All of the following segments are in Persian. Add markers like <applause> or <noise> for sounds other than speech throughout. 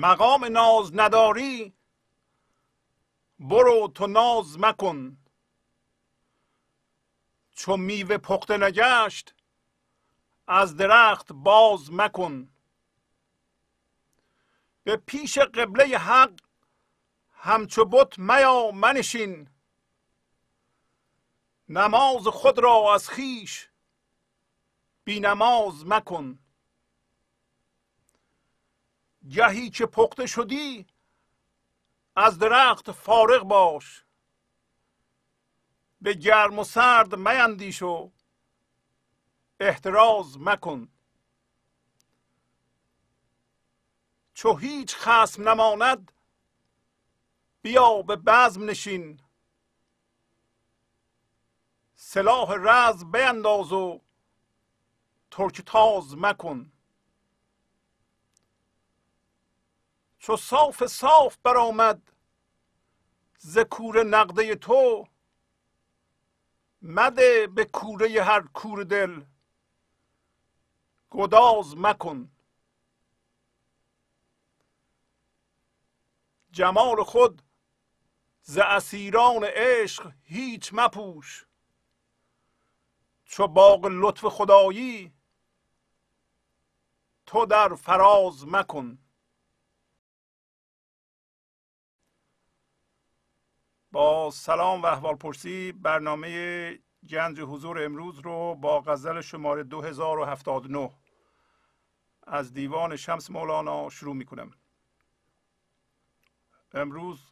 مقام ناز نداری برو تو ناز مکن. چو میوه پخته نگشت از درخت باز مکن. به پیش قبله حق همچو بت میا منشین. نماز خود را از خیش بی نماز مکن. گهی که پخته شدی؟ از درخت فارغ باش. به گرم و سرد میندیش و احتراز مکن. چو هیچ خسم نماند بیا به بزم نشین. سلاح رز بینداز و ترک تاز مکن. چو صاف صاف برآمد ز کوره نقده تو مده به کوره هر کور دل. گداز مکن. جمال خود ز اسیران عشق هیچ مپوش. چو باغ لطف خدایی تو در فراز مکن. با سلام و احوال پرسی برنامه گنج حضور امروز رو با غزل شماره 2079 از دیوان شمس مولانا شروع می کنم امروز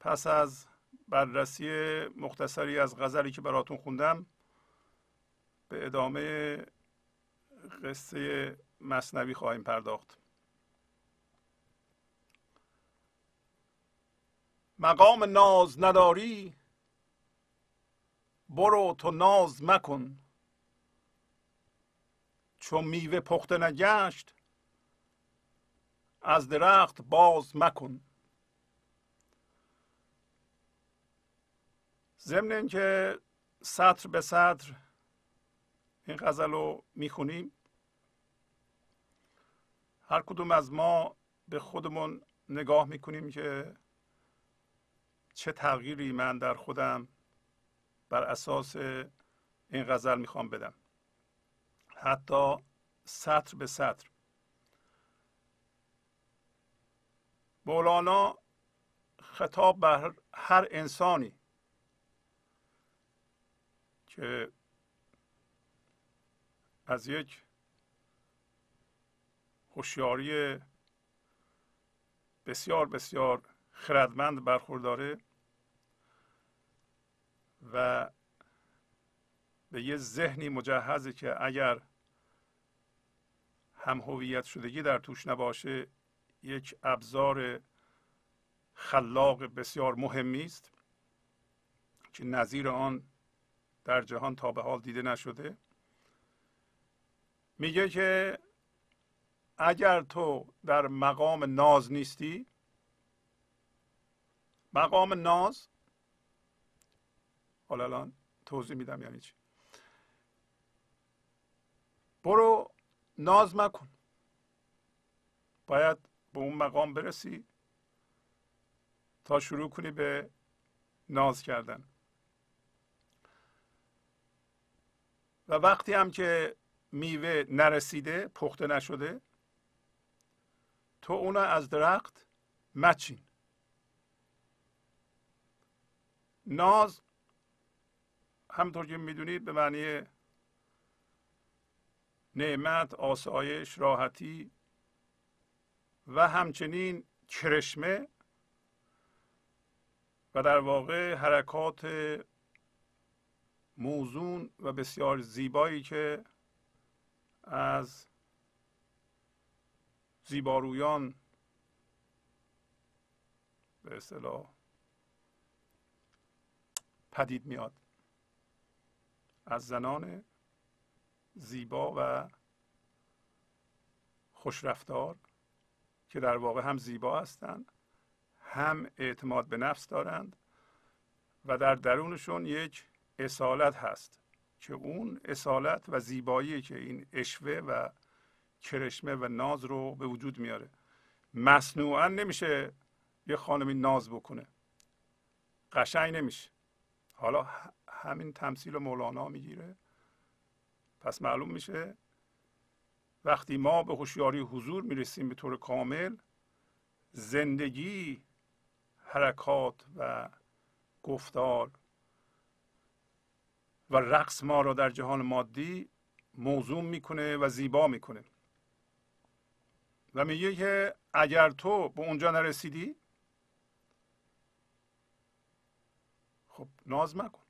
پس از بررسی مختصری از غزلی که براتون خوندم به ادامه قصه مصنوی خواهیم پرداخت. مقام ناز نداری؟ برو تو ناز مکن. چون میوه پخته نگشت از درخت باز مکن. ضمن اینکه سطر به سطر این غزل رو می‌خونیم هر کدوم از ما به خودمون نگاه می‌کنیم که چه تغییری من در خودم بر اساس این غزل می‌خوام بدم. حتی سطر به سطر. مولانا خطاب بر هر انسانی که از یک هوشیاری بسیار بسیار خردمند برخورداره و به یه ذهنی مجهزه که اگر هم هویت شدگی در توش نباشه یک ابزار خلاق بسیار مهمی است که نظیر آن در جهان تا به حال دیده نشده. میگه که اگر تو در مقام ناز نیستی مقام ناز. حالا الان توضیح میدم یعنی چی. برو ناز مکن. باید به اون مقام برسی تا شروع کنی به ناز کردن. و وقتی هم که میوه نرسیده پخته نشده تو اونو از درخت مچین. ناز همطور که می‌دونید به معنی نعمت آسایش راحتی و همچنین کرشمه و در واقع حرکات موزون و بسیار زیبایی که از زیبارویان به اصطلاح پدید میاد. از زنان زیبا و خوشرفتار که در واقع هم زیبا هستند هم اعتماد به نفس دارند و در درونشون یک اصالت هست که اون اصالت و زیبایی که این اشوه و کرشمه و ناز رو به وجود میاره. مصنوعا نمیشه یه خانمی ناز بکنه. قشنگ نمیشه. حالا همین تمثیل مولانا می‌گیره. پس معلوم میشه وقتی ما به هوشیاری حضور می‌رسیم به طور کامل زندگی حرکات و گفتار و رقص ما را در جهان مادی موضوع می‌کنه و زیبا می‌کنه. و میگه که اگر تو به اونجا نرسیدی خب ناز مکن.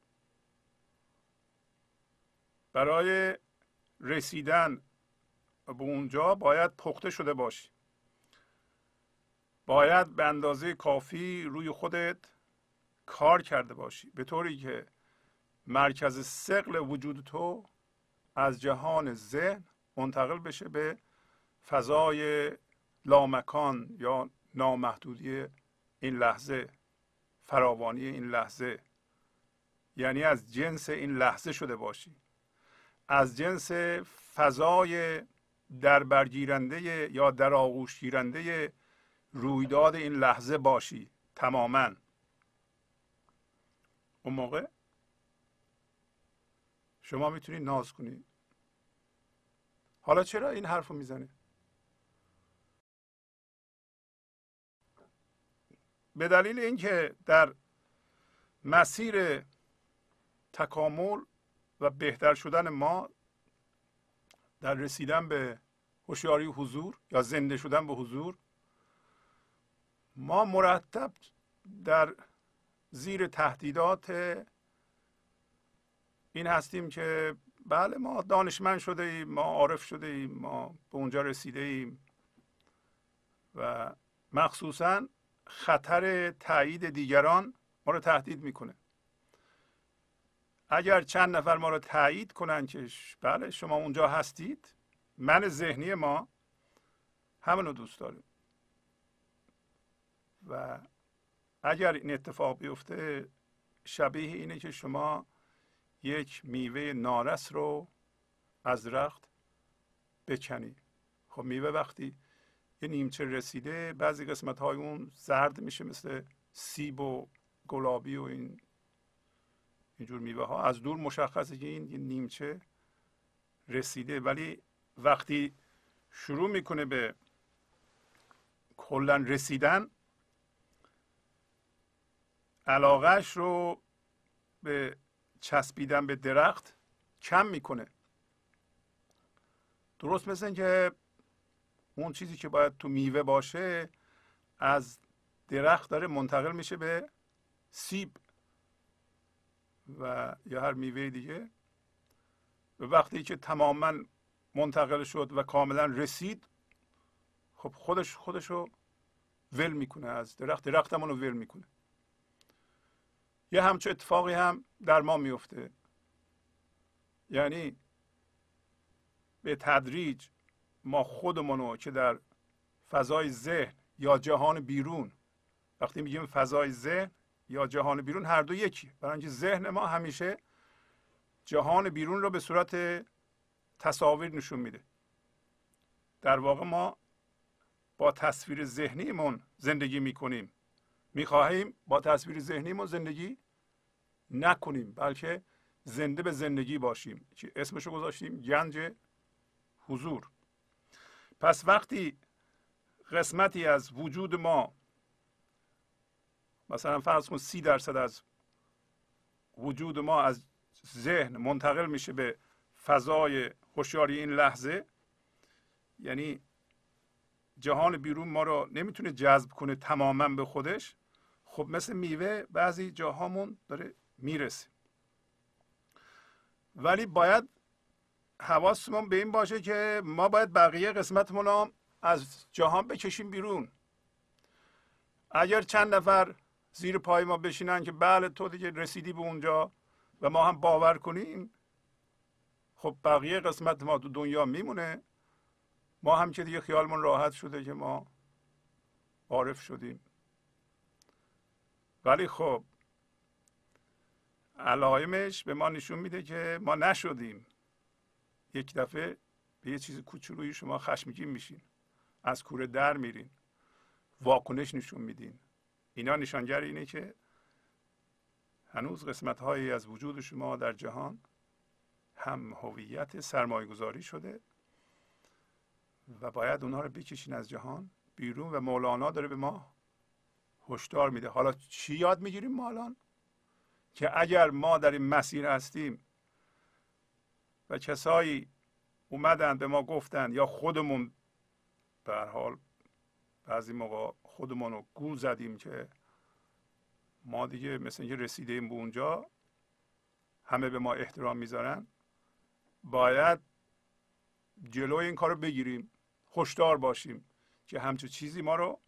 برای رسیدن به اونجا باید پخته شده باشی. باید به اندازه کافی روی خودت کار کرده باشی. به طوری که مرکز سقل وجود تو از جهان ذهن منتقل بشه به فضای لامکان یا نامحدودی این لحظه فراوانی این لحظه. یعنی از جنس این لحظه شده باشی. از جنس فضای در برگیرنده یا در آغوش گیرنده رویداد این لحظه باشی تماما. اون موقع شما می‌تونید ناز کنید حالا چرا این حرف رو می‌زنه به دلیل اینکه در مسیر تکامل و بهتر شدن ما در رسیدن به هوشیاری حضور یا زنده شدن به حضور ما مرتب در زیر تهدیدات این هستیم که بله ما دانشمند شده ایم ما عارف شده ایم ما به اونجا رسیده ایم و مخصوصا خطر تایید دیگران ما رو تهدید می‌کنه. اگر چند نفر ما رو تایید کنن که بله شما اونجا هستید من ذهنی ما همون رو دوست داریم. و اگر این اتفاق بیفته شبیه اینه که شما یک میوه نارس رو از رخت بکنی خب میوه وقتی یه نیمچه رسیده بعضی قسمت های اون زرد میشه مثل سیب و گلابی و این اینجور میوه ها از دور مشخصه که این نیمچه رسیده ولی وقتی شروع می‌کنه به کلا رسیدن علاقهش رو به چسبیدن به درخت کم می‌کنه. درست مثل اینکه اون چیزی که باید تو میوه باشه از درخت داره منتقل میشه به سیب. و یا هر میوه دیگه. و وقتی که تماما منتقل شد و کاملا رسید خب خودش خودش رو ول می‌کنه از درخت. درخت رو ول می‌کنه. یه همچه اتفاقی هم در ما میفته یعنی به تدریج ما خودمون که در فضای ذهن یا جهان بیرون وقتی میگیم فضای ذهن یا جهان بیرون هر دو یکی برای اینکه ذهن ما همیشه جهان بیرون رو به صورت تصاویر نشون میده. در واقع ما با تصویر ذهنیمون زندگی می‌کنیم. می‌خواهیم با تصویر ذهنیمون زندگی نکنیم بلکه زنده به زندگی باشیم. که اسمشو گذاشتیم گنج حضور. پس وقتی قسمتی از وجود ما مثلا فرض کن سی درصد از وجود ما از ذهن منتقل میشه به فضای هوشیاری این لحظه یعنی جهان بیرون ما رو نمی‌تونه جذب کنه تماما به خودش. خب مثل میوه بعضی جاهامون داره می‌رسه. ولی باید حواسمون به این باشه که ما باید بقیه قسمتمون رو از جهان بکشیم بیرون. اگر چند نفر زیر پای ما بشینن که بله تو دیگه رسیدی به اونجا و ما هم باور کنیم. خب بقیه قسمت ما تو دنیا میمونه. ما هم که دیگه خیالمون راحت شده که ما عارف شدیم. ولی خب علائمش به ما نشون میده که ما نشدیم. یک دفعه به یه چیز کوچولویی شما خشمگین میشین. از کوره در میرین. واکنش نشون میدین. اینا نشانگر اینه که هنوز قسمت هایی از وجود شما در جهان هم هویت سرمایه گذاری شده و باید اونها رو بکشین از جهان بیرون و مولانا داره به ما هشدار میده. حالا چی یاد می‌گیریم ما الان که اگر ما در این مسیر هستیم و کسایی اومدن به ما گفتن یا خودمون به حال بعضی موقع خودمون رو گول زدیم که ما دیگه مثل اینکه رسیدیم به اونجا همه به ما احترام می‌ذارن. باید جلوی این کار رو بگیریم هشدار باشیم که همچون چیزی ما رو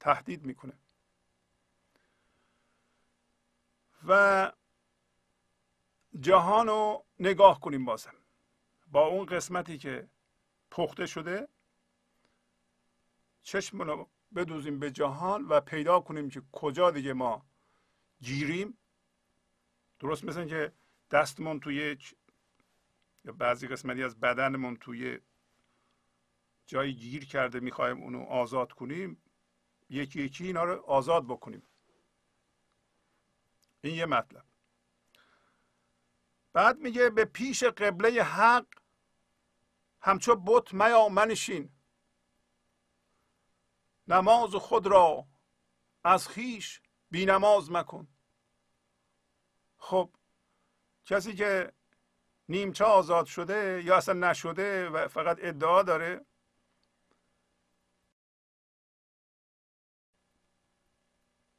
تهدید می‌کنه. و جهان رو نگاه کنیم بازم. با اون قسمتی که پخته شده چشم رو بدوزیم به جهان و پیدا کنیم که کجا دیگه ما گیریم. درست مثل که دستمون توی یا بعضی قسمتی از بدنمون توی جایی گیر کرده می‌خوایم اونو آزاد کنیم یکی یکی اینا رو آزاد بکنیم. این یه مطلب. بعد میگه به پیش قبله حق همچو بت میا منشین نماز خود را از خیش بی نماز مکن. خب کسی که نیمچه آزاد شده یا اصلا نشده و فقط ادعا داره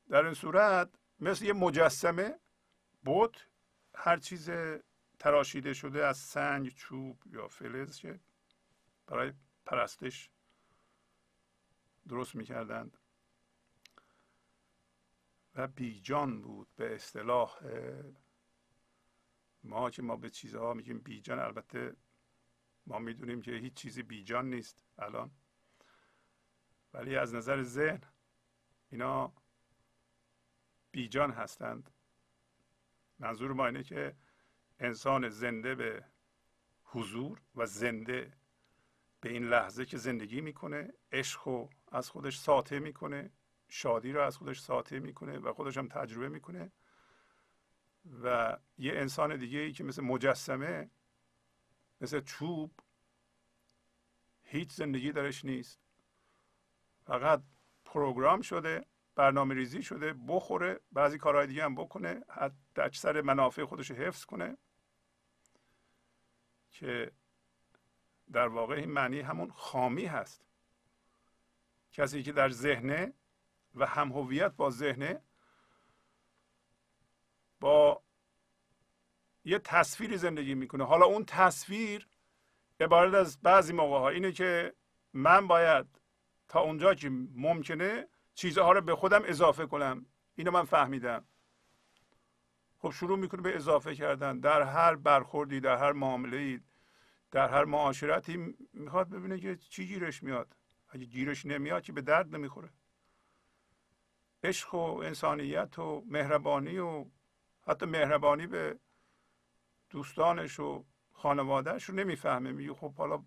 در این صورت مثل یه مجسمه بود هر چیز تراشیده شده از سنگ چوب یا فلز که برای پرستش درست می‌کردند. و بیجان بود به اصطلاح. ما که ما به چیزها میگیم بیجان البته ما می‌دونیم که هیچ چیزی بیجان نیست الان. ولی از نظر ذهن اینا بیجان هستند. منظور ما اینه که انسان زنده به حضور و زنده به این لحظه که زندگی می‌کنه عشق رو از خودش ساطع می‌کنه شادی رو از خودش ساطع می‌کنه و خودش هم تجربه می‌کنه و یه انسان دیگه ای که مثل مجسمه مثل چوب هیچ زندگی درش نیست. فقط پروگرام شده برنامه ریزی شده بخوره بعضی کارهای دیگه هم بکنه حتی اکثر منافع خودش حفظ کنه که در واقع این معنی همون خامی هست. کسی که در ذهنه و هم هویت با ذهنه با یه تصویری زندگی می‌کنه. حالا اون تصویر عبارت از بعضی موقع ها اینه که من باید تا اونجا که ممکنه چیزها رو به خودم اضافه کنم. اینو من فهمیدم. خب شروع می‌کنه به اضافه کردن. در هر برخوردی در هر معامله در هر معاشرتی می‌خواد ببینه که چی گیرش میاد. اگه گیرش نمیاد که به درد نمی‌خوره. عشق و انسانیت و مهربانی و حتی مهربانی به دوستانش و خانوادهش رو نمی‌فهمه. میگه خب حالا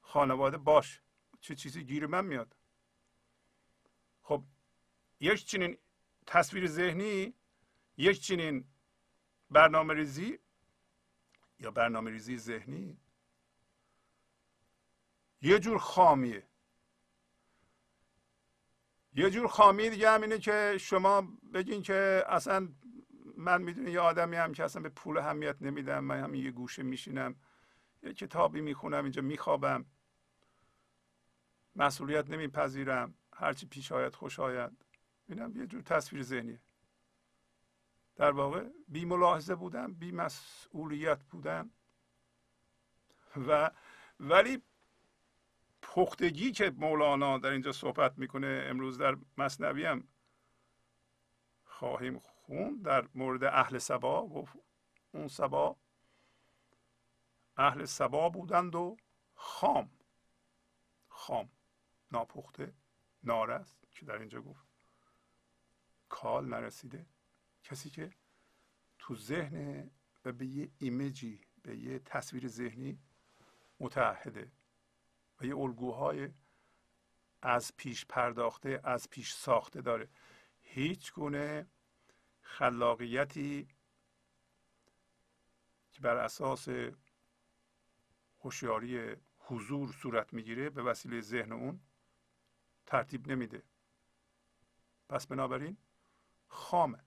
خانواده باش چه چیزی گیر من میاد. خب یک چنین تصویر ذهنی یک چنین برنامه ریزی یا برنامه ریزی ذهنی یه جور خامیه. یه جور خامی دیگه هم اینه که شما بگین که اصلا من می‌دونی یه آدمی هم که اصلا به پول همیت نمیدم من هم یه گوشه میشینم یه کتابی می‌خونم اینجا میخوابم. مسئولیت نمیپذیرم هرچی پیش آید خوش آید. اینم یه جور تصویر ذهنیه. در واقع بی ملاحظه بودن بی مسئولیت بودن و ولی پختگی که مولانا در اینجا صحبت می‌کنه امروز در مصنوی هم خواهیم خون در مورد اهل سبا. گفت اون سبا اهل سبا بودند و خام خام ناپخته نارست که در اینجا گفت. کال نرسیده. کسی که تو ذهن و به یه ایمیجی به یه تصویر ذهنی متعهده. یه الگوهای از پیش پرداخته از پیش ساخته داره. هیچ گونه خلاقیتی که بر اساس هوشیاری حضور صورت می‌گیره به وسیله ذهن اون ترتیب نمیده. پس بنابراین خامه.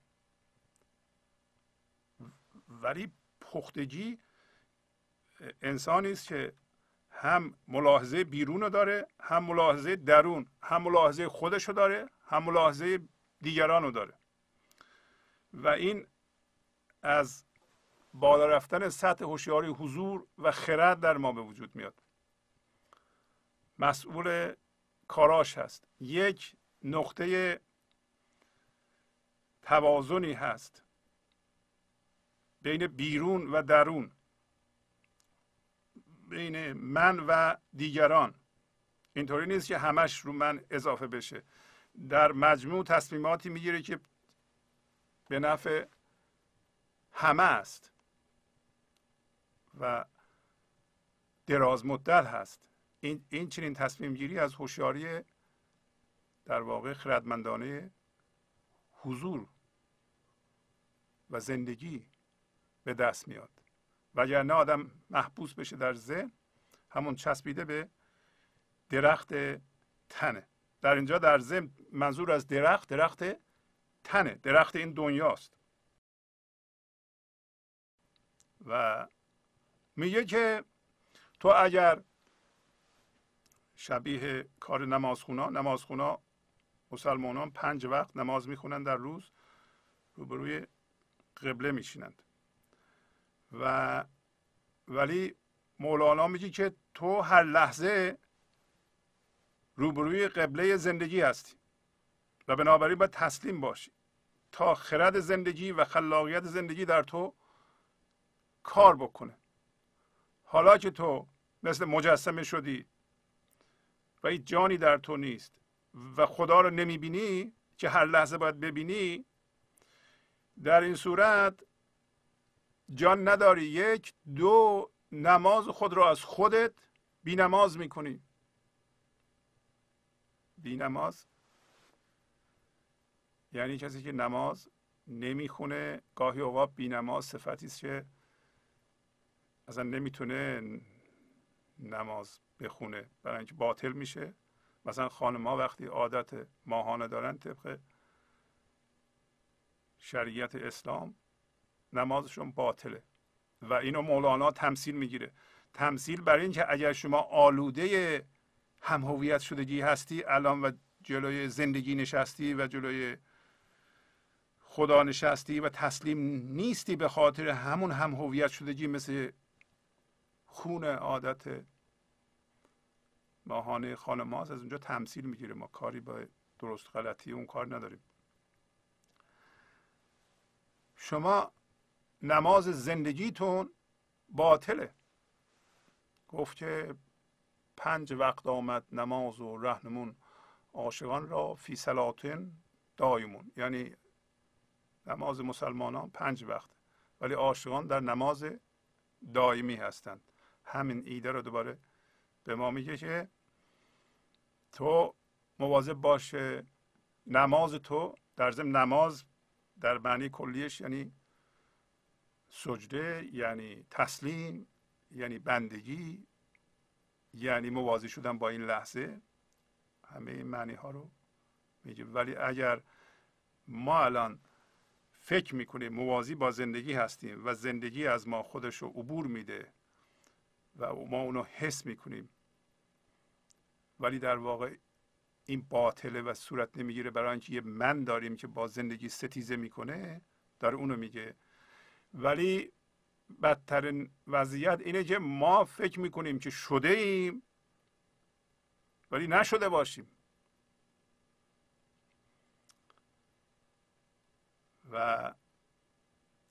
ولی پختگی انسانی است که هم ملاحظه بیرون رو داره هم ملاحظه درون هم ملاحظه خودش رو داره هم ملاحظه دیگران رو داره. و این از بالا رفتن سطح هوشیاری حضور و خرد در ما به وجود میاد. مسئول کاراش هست. یک نقطه توازنی هست بین بیرون و درون. بین من و دیگران. اینطوری نیست که همش رو من اضافه بشه. در مجموع تصمیماتی می‌گیره که به نفع همه است و دراز مدت هست. این, این چنین تصمیم گیری از هوشیاری در واقع خردمندانه حضور و زندگی به دست میاد. وگرنه آدم محبوس بشه در ذهن همون چسبیده به درخت تنه. در اینجا در ذهن منظور از درخت درخت تنه درخت این دنیاست. و میگه که تو اگر شبیه کار نمازخونا نمازخونا مسلمانان پنج وقت نماز می‌خونن در روز روبروی قبله میشینند. و ولی مولانا میگه که تو هر لحظه روبروی قبله زندگی هستی و بنابراین باید تسلیم باشی. تا خرد زندگی و خلاقیت زندگی در تو کار بکنه. حالا که تو مثل مجسمه شدی و هیچ جانی در تو نیست و خدا رو نمی‌بینی که هر لحظه باید ببینی در این صورت جان نداری. یک دو نماز خود را از خودت بی نماز می‌کنی. بی نماز یعنی کسی که نماز نمی‌خونه گاهی اوقات بی نماز صفتی است که اصلا نمی‌تونه نماز بخونه. برای اینکه باطل میشه. مثلا خانم ها وقتی عادت ماهانه دارن طبق شریعت اسلام نمازشون باطله. و اینو مولانا تمثیل می‌گیره. تمثیل برای اینکه اگر شما آلوده هم هویت شدگی هستی الان و جلوی زندگی نشستی و جلوی خدا نشستی و تسلیم نیستی به خاطر همون هم هویت شدگی مثل خون عادت ماهانه خانماز از اونجا تمثیل می‌گیره. ما کاری با درست غلطی اون کار نداریم. شما نماز زندگیتون باطله. گفت که پنج وقت آمد نماز و رهنمون عاشقان را فی سلاتن دایمون. یعنی نماز مسلمانان پنج وقت ولی عاشقان در نماز دائمی هستند. همین ایده رو دوباره به ما میگه که تو مواظب باشه نماز تو در ضمن نماز در معنی کلیش یعنی سجده یعنی تسلیم یعنی بندگی یعنی موازی شدن با این لحظه. همه این معنی ها رو میگه ولی اگر ما الان فکر می‌کنیم موازی با زندگی هستیم و زندگی از ما خودش رو عبور میده و ما اونو حس می‌کنیم ولی در واقع این باطله و صورت نمی‌گیره برای اینکه یه من داریم که با زندگی ستیزه می‌کنه داره اونو میگه. ولی بدترین وضعیت اینه که ما فکر می‌کنیم که شده ایم ولی نشده باشیم. و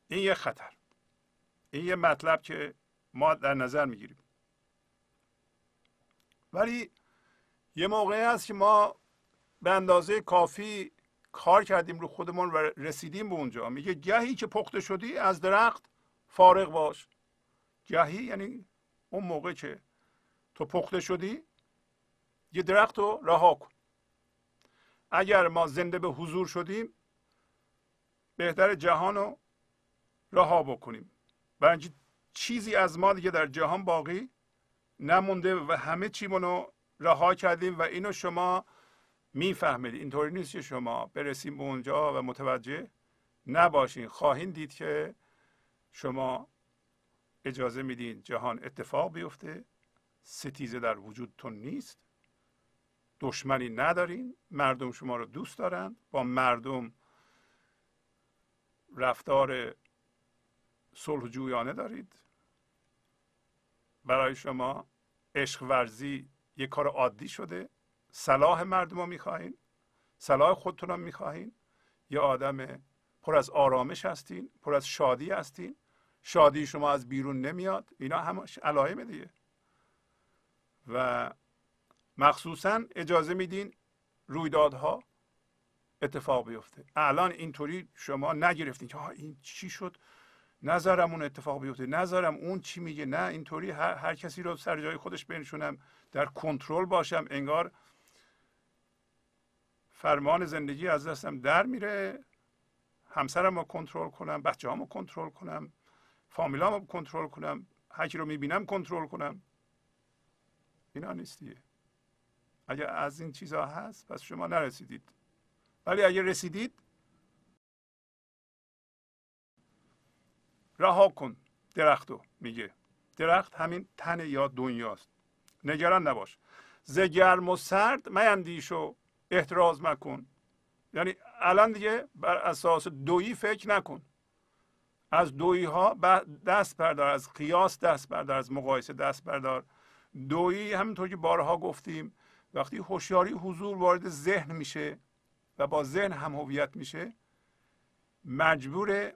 این یه خطر. این یه مطلب که ما در نظر می‌گیریم. ولی یه موقعی هست که ما به اندازه کافی کار کردیم رو خودمون و رسیدیم به اونجا. میگه گهی که پخته شدی از درخت فارغ باش. گهی یعنی اون موقع که تو پخته شدی یه درخت رو رها کن. اگر ما زنده به حضور شدیم بهتر جهان رو رها بکنیم. اینکه چیزی از ما دیگه در جهان باقی نمونده و همه چیمون رها کردیم و اینو شما می‌فهمید. اینطوری نیست که شما برسیم به اونجا و متوجه نباشین. خواهید دید که شما اجازه میدین جهان اتفاق بیفته. ستیزه در وجودتون نیست. دشمنی ندارین. مردم شما رو دوست دارن. با مردم رفتار صلح جویانه دارید. برای شما عشق ورزی یه کار عادی شده. صلاح مردم رو می‌خواهین؟ صلاح خودتون رو می‌خواهین؟ یه آدم پر از آرامش هستین پر از شادی هستین. شادی شما از بیرون نمیاد. اینا همش علائم دیگه. و مخصوصا اجازه میدین رویدادها اتفاق بیفته. الان اینطوری شما نگرفتین که این چی شد؟ نظرم اون اتفاق بیفته. نظرم اون چی میگه؟ نه اینطوری هر, هر کسی رو سر جای خودش بنشونم در کنترل باشم انگار فرمان زندگی از دستم در میره. همسرم رو کنترل کنم بچه رو کنترل کنم فامیلام رو کنترل کنم هرکی رو می‌بینم کنترل کنم. اینا نیست دیگه. اگر از این چیزها هست پس شما نرسیدید. ولی اگر رسیدید رها کن درختو میگه. درخت همین تن یا دنیاست. نگران نباش. ز گرم و سرد میندیش و احتراز مکن. یعنی الان دیگه بر اساس دویی فکر نکن. از دویی ها دست بردار از قیاس دست بردار از مقایسه دست بردار. دویی همینطور که بارها گفتیم وقتی هوشیاری حضور وارد ذهن میشه و با ذهن هم هویت میشه مجبور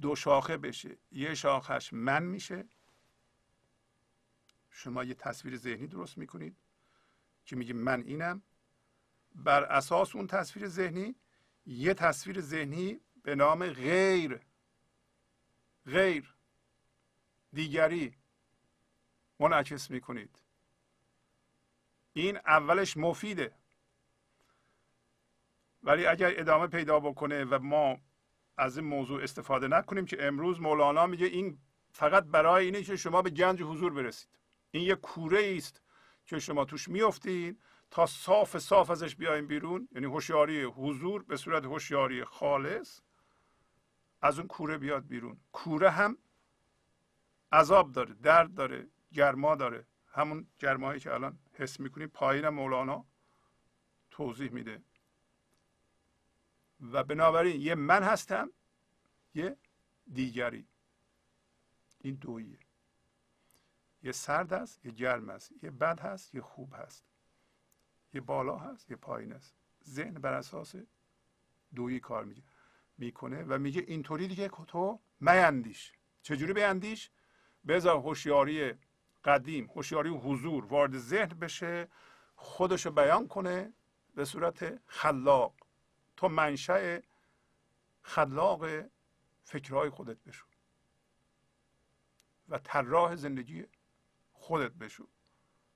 دو شاخه بشه. یه شاخش من میشه. شما یه تصویر ذهنی درست می‌کنید که میگه من اینم. بر اساس اون تصویر ذهنی یه تصویر ذهنی به نام غیر غیر دیگری منعکس می‌کنید. این اولش مفیده. ولی اگر ادامه پیدا بکنه و ما از این موضوع استفاده نکنیم که امروز مولانا میگه این فقط برای اینه که شما به گنج حضور برسید. این یه کوره است که شما توش میافتین تا صاف صاف ازش بیایم بیرون یعنی هوشیاری حضور به صورت هوشیاری خالص از اون کوره بیاد بیرون. کوره هم عذاب داره درد داره گرما داره. همون گرمایی که الان حس می‌کنیم پایین مولانا توضیح میده. و بنابراین یه من هستم یه دیگری. این دویه یه سرد است یه گرم است یه بد هست یه خوب هست. یه بالا هست یه پایین است. ذهن بر اساس دویی کار میگه می‌کنه و میگه اینطوری دیگه تو میندیش چجوری بیندیش بذار هوشیاری قدیم هوشیاری حضور وارد ذهن بشه خودشو بیان کنه به صورت خلاق. تو منشأ خلاق فکرهای خودت بشو و طراح زندگی خودت بشو.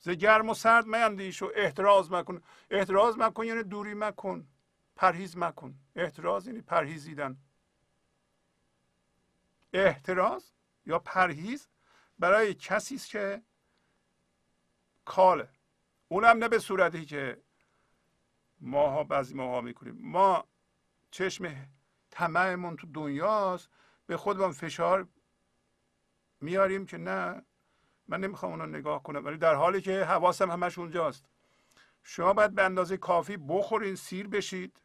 ز گرم و سرد میندیش و احتراز مکن. احتراز مکن یعنی دوری مکن. پرهیز مکن. احتراز یعنی پرهیزیدن. احتراز یا پرهیز برای کسی است که کاله. اونم نه به صورتی که ماها بعضی ماها می‌کنیم. ما چشم طمعمون تو دنیاست به خودمون فشار میاریم که نه من نمی‌خوام اونو نگاه کنم ولی در حالی که حواسم همش اونجاست. شما باید به اندازه کافی بخورین سیر بشید.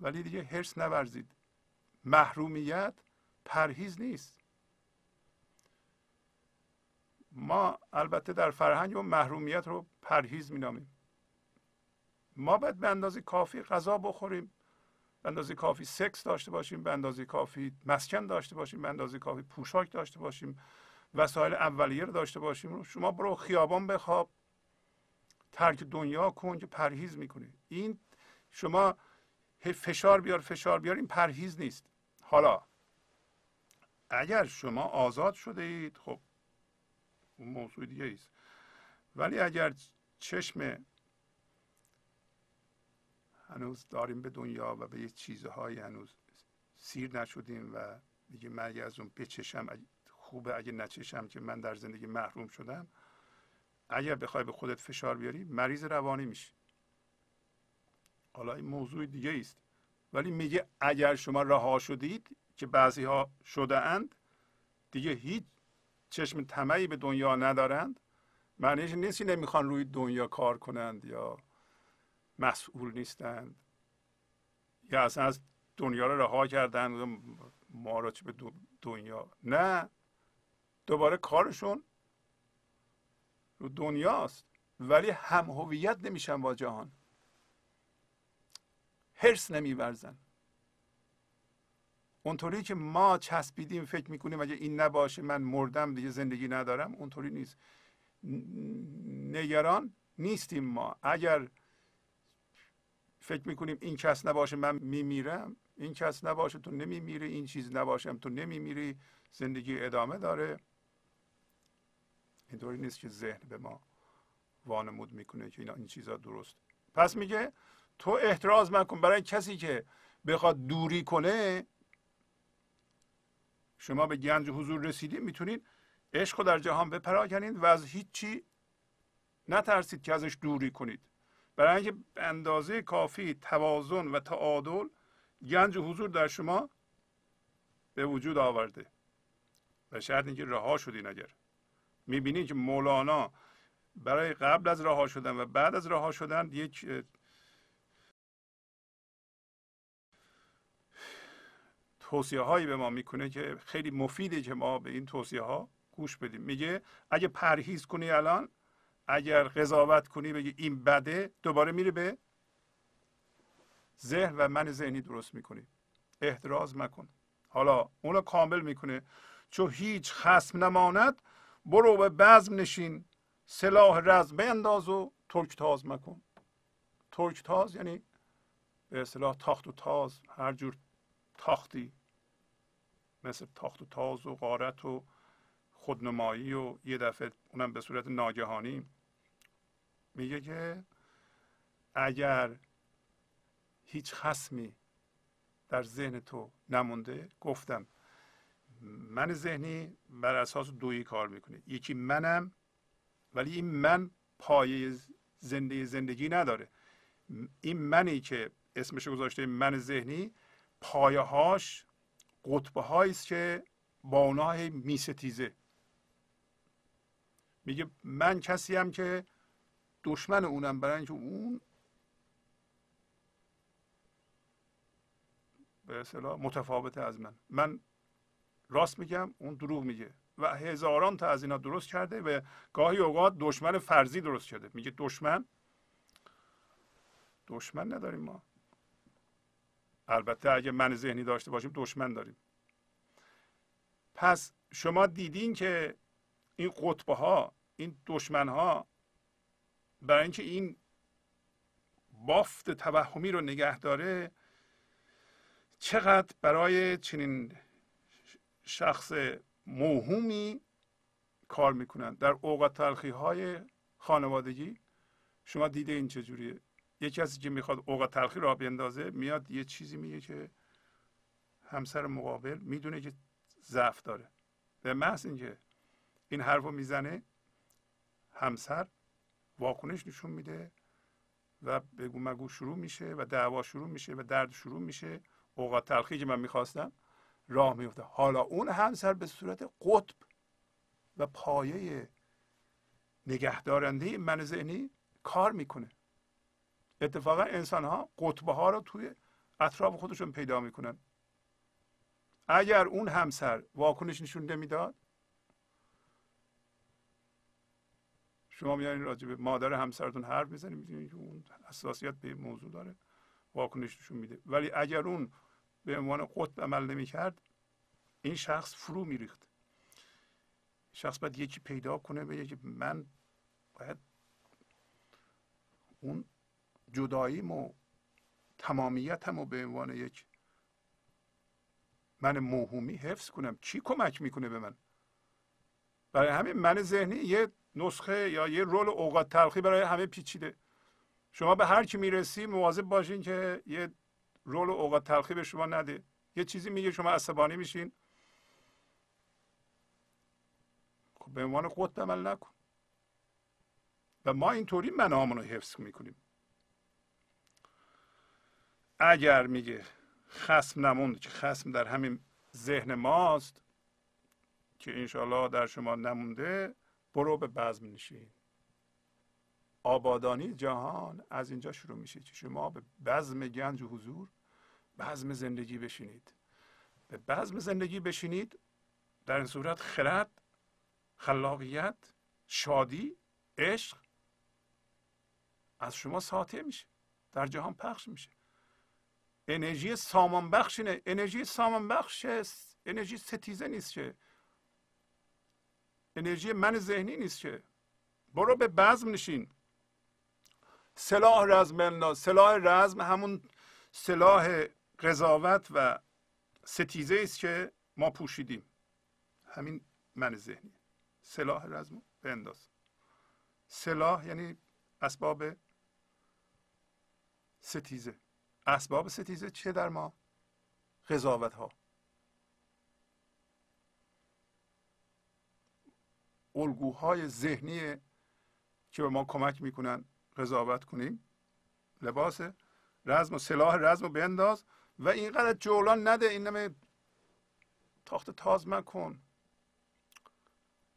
ولی دیگه هرس نورزید. محرومیت پرهیز نیست. ما البته در فرهنگمون محرومیت رو پرهیز مینامیم. ما باید به اندازه کافی غذا بخوریم. به اندازه کافی سکس داشته باشیم به اندازه کافی مسکن داشته باشیم به اندازه کافی پوشاک داشته باشیم وسایل اولیه رو داشته باشیم. شما برو خیابان بخواب. ترک دنیا کن که پرهیز می‌کنی. این شما فشار بیار فشار بیار این پرهیز نیست. حالا اگر شما آزاد شده اید خب اون موضوع دیگه است ولی اگر چشم هنوز داریم به دنیا و به یه چیزهایی هنوز سیر نشدیم و میگه من اگه از اون بچشم خوبه اگه نچشم که من در زندگی محروم شدم اگر بخوای به خودت فشار بیاری مریض روانی میشی. حالا این موضوع دیگه است ولی میگه اگر شما رها شدید که بعضی ها شده اند دیگه هیچ چشم طمعی به دنیا ندارند. معنیش نیست نمی‌خوان روی دنیا کار کنند یا مسئول نیستند یا اصلا از دنیا رو رها کردن ما را چه به دنیا. نه. دوباره کارشون رو دنیاست. ولی هم هویت نمیشن با جهان. هرس نمیورزن. اونطوری که ما چسبیدیم فکر می‌کنیم اگه این نباشه من مردم دیگه زندگی ندارم اونطوری نیست. نگران نیستیم ما. اگر فکر می‌کنیم این کس نباشه من میمیرم؟ این کس نباشه تو نمیمیری. این چیز نباشم تو نمیمیری. زندگی ادامه داره. اینطوری نیست که ذهن به ما وانمود می‌کنه که اینا این چیزا درست. پس میگه تو احتراز مکن. برای کسی که بخواد دوری کنه شما به گنج حضور رسیدید می‌تونید عشق در جهان بپراکنید و از هیچی نترسید که ازش دوری کنید. برای اینکه اندازه کافی توازن و تعادل گنج حضور در شما به وجود آورده. و شاید اینکه رها شدین اگر. می‌بینید که مولانا برای قبل از رها شدن و بعد از رها شدن یک توصیه هایی به ما می‌کنه که خیلی مفیده که ما به این توصیه ها گوش بدیم. میگه اگه پرهیز کنی الان اگر قضاوت کنی بگی این بده دوباره میره به ذهن و من ذهنی درست می‌کنی. احتراز مکن. حالا اونو کامل می‌کنه. چون هیچ خسم نماند برو به بزم نشین. سلاح رزم بنداز و ترک تاز مکن. ترک تاز یعنی به اصطلاح تاخت و تاز هر جور تاختی مثل تاخت و تاز و غارت و خودنمایی و یه دفعه اونم به صورت ناگهانی میگه که اگر هیچ خسمی در ذهن تو نمونده گفتم من ذهنی بر اساس دویی کار می‌کنه. یکی منم ولی این من پایه زنده زندگی نداره. این منی که اسمش گذاشته من ذهنی پایه هاش قطبه است که با اونها میستیزه. میگه من کسی هم که دشمن اونم برای اینکه اون به اصطلاح متفاوته از من. من راست میگم اون دروغ میگه. و هزاران تا از اینا درست کرده و گاهی اوقات دشمن فرضی درست کرده. میگه دشمن دشمن نداریم ما. البته اگه من ذهنی داشته باشیم دشمن داریم. پس شما دیدین که این قطبه ها این دشمن ها برای اینکه این بافت توهمی رو نگه داره چقدر برای چنین شخص موهومی کار می‌کنن در اوقات تلخی های خانوادگی شما دیده این چجوریه؟ یکی کسی که می‌خواد اوقات تلخی را بیندازه میاد یه چیزی میگه که همسر مقابل می‌دونه که ضعف داره. به محض اینکه این حرف رو می‌زنه همسر واکنش نشون میده و بگو مگو شروع میشه و دعوا شروع میشه و درد شروع میشه. اوقات تلخی که من می‌خواستم راه میفته حالا اون همسر به صورت قطب و پایه نگهدارنده من ذهنی کار می‌کنه. اتفاقا انسان ها قطبه ها رو توی اطراف خودشون پیدا می‌کنن. اگر اون همسر واکنش نشون نمی‌داد شما میارین راجع به مادر همسرتون حرف می‌زنید می‌دونید که اون حساسیت به موضوع داره واکنش نشون میده. ولی اگر اون به عنوان قطب عمل نمی‌کرد این شخص فرو میریخت. شخص باید یکی پیدا کنه به یکی من باید اون جداییم و تمامیتم و به عنوان یک من موهومی حفظ کنم. کی کمک می‌کنه به من؟ برای همین من ذهنی یه نسخه یا یه رول اوقات تلخی برای همه پیچیده. شما به هر کی می‌رسی مواظب باشین که یه رول اوقات تلخی به شما نده. یه چیزی میگه شما عصبانی میشین. خب به عنوان قطب عمل نکن. و ما اینطوری منامون رو حفظ می‌کنیم. اگر میگه خسم نموند که خسم در همین ذهن ماست که انشالله در شما نمونده برو به بزم نشین. آبادانی جهان از اینجا شروع میشه. که شما به بزم گنج و حضور بزم زندگی بشینید. به بزم زندگی بشینید در این صورت خرد خلاقیت شادی عشق از شما ساطع میشه. در جهان پخش میشه. انرژی سامان بخش انرژی سامان بخش انرژی ستیزه نیست که انرژی من ذهنی نیست که. برو به بزم نشین. سلاح رزم انداز سلاح رزم همون سلاح قضاوت و ستیزه است که ما پوشیدیم. همین من ذهنی. سلاح رزم بنداز. سلاح یعنی اسباب ستیزه. اسباب ستیزه چه در ما؟ قضاوت ها الگوهای ذهنی که به ما کمک می‌کنن قضاوت کنیم. لباس رزم و سلاح رزم رو بنداز و اینقدر جولان نده این نمه تاخت تاز مکن.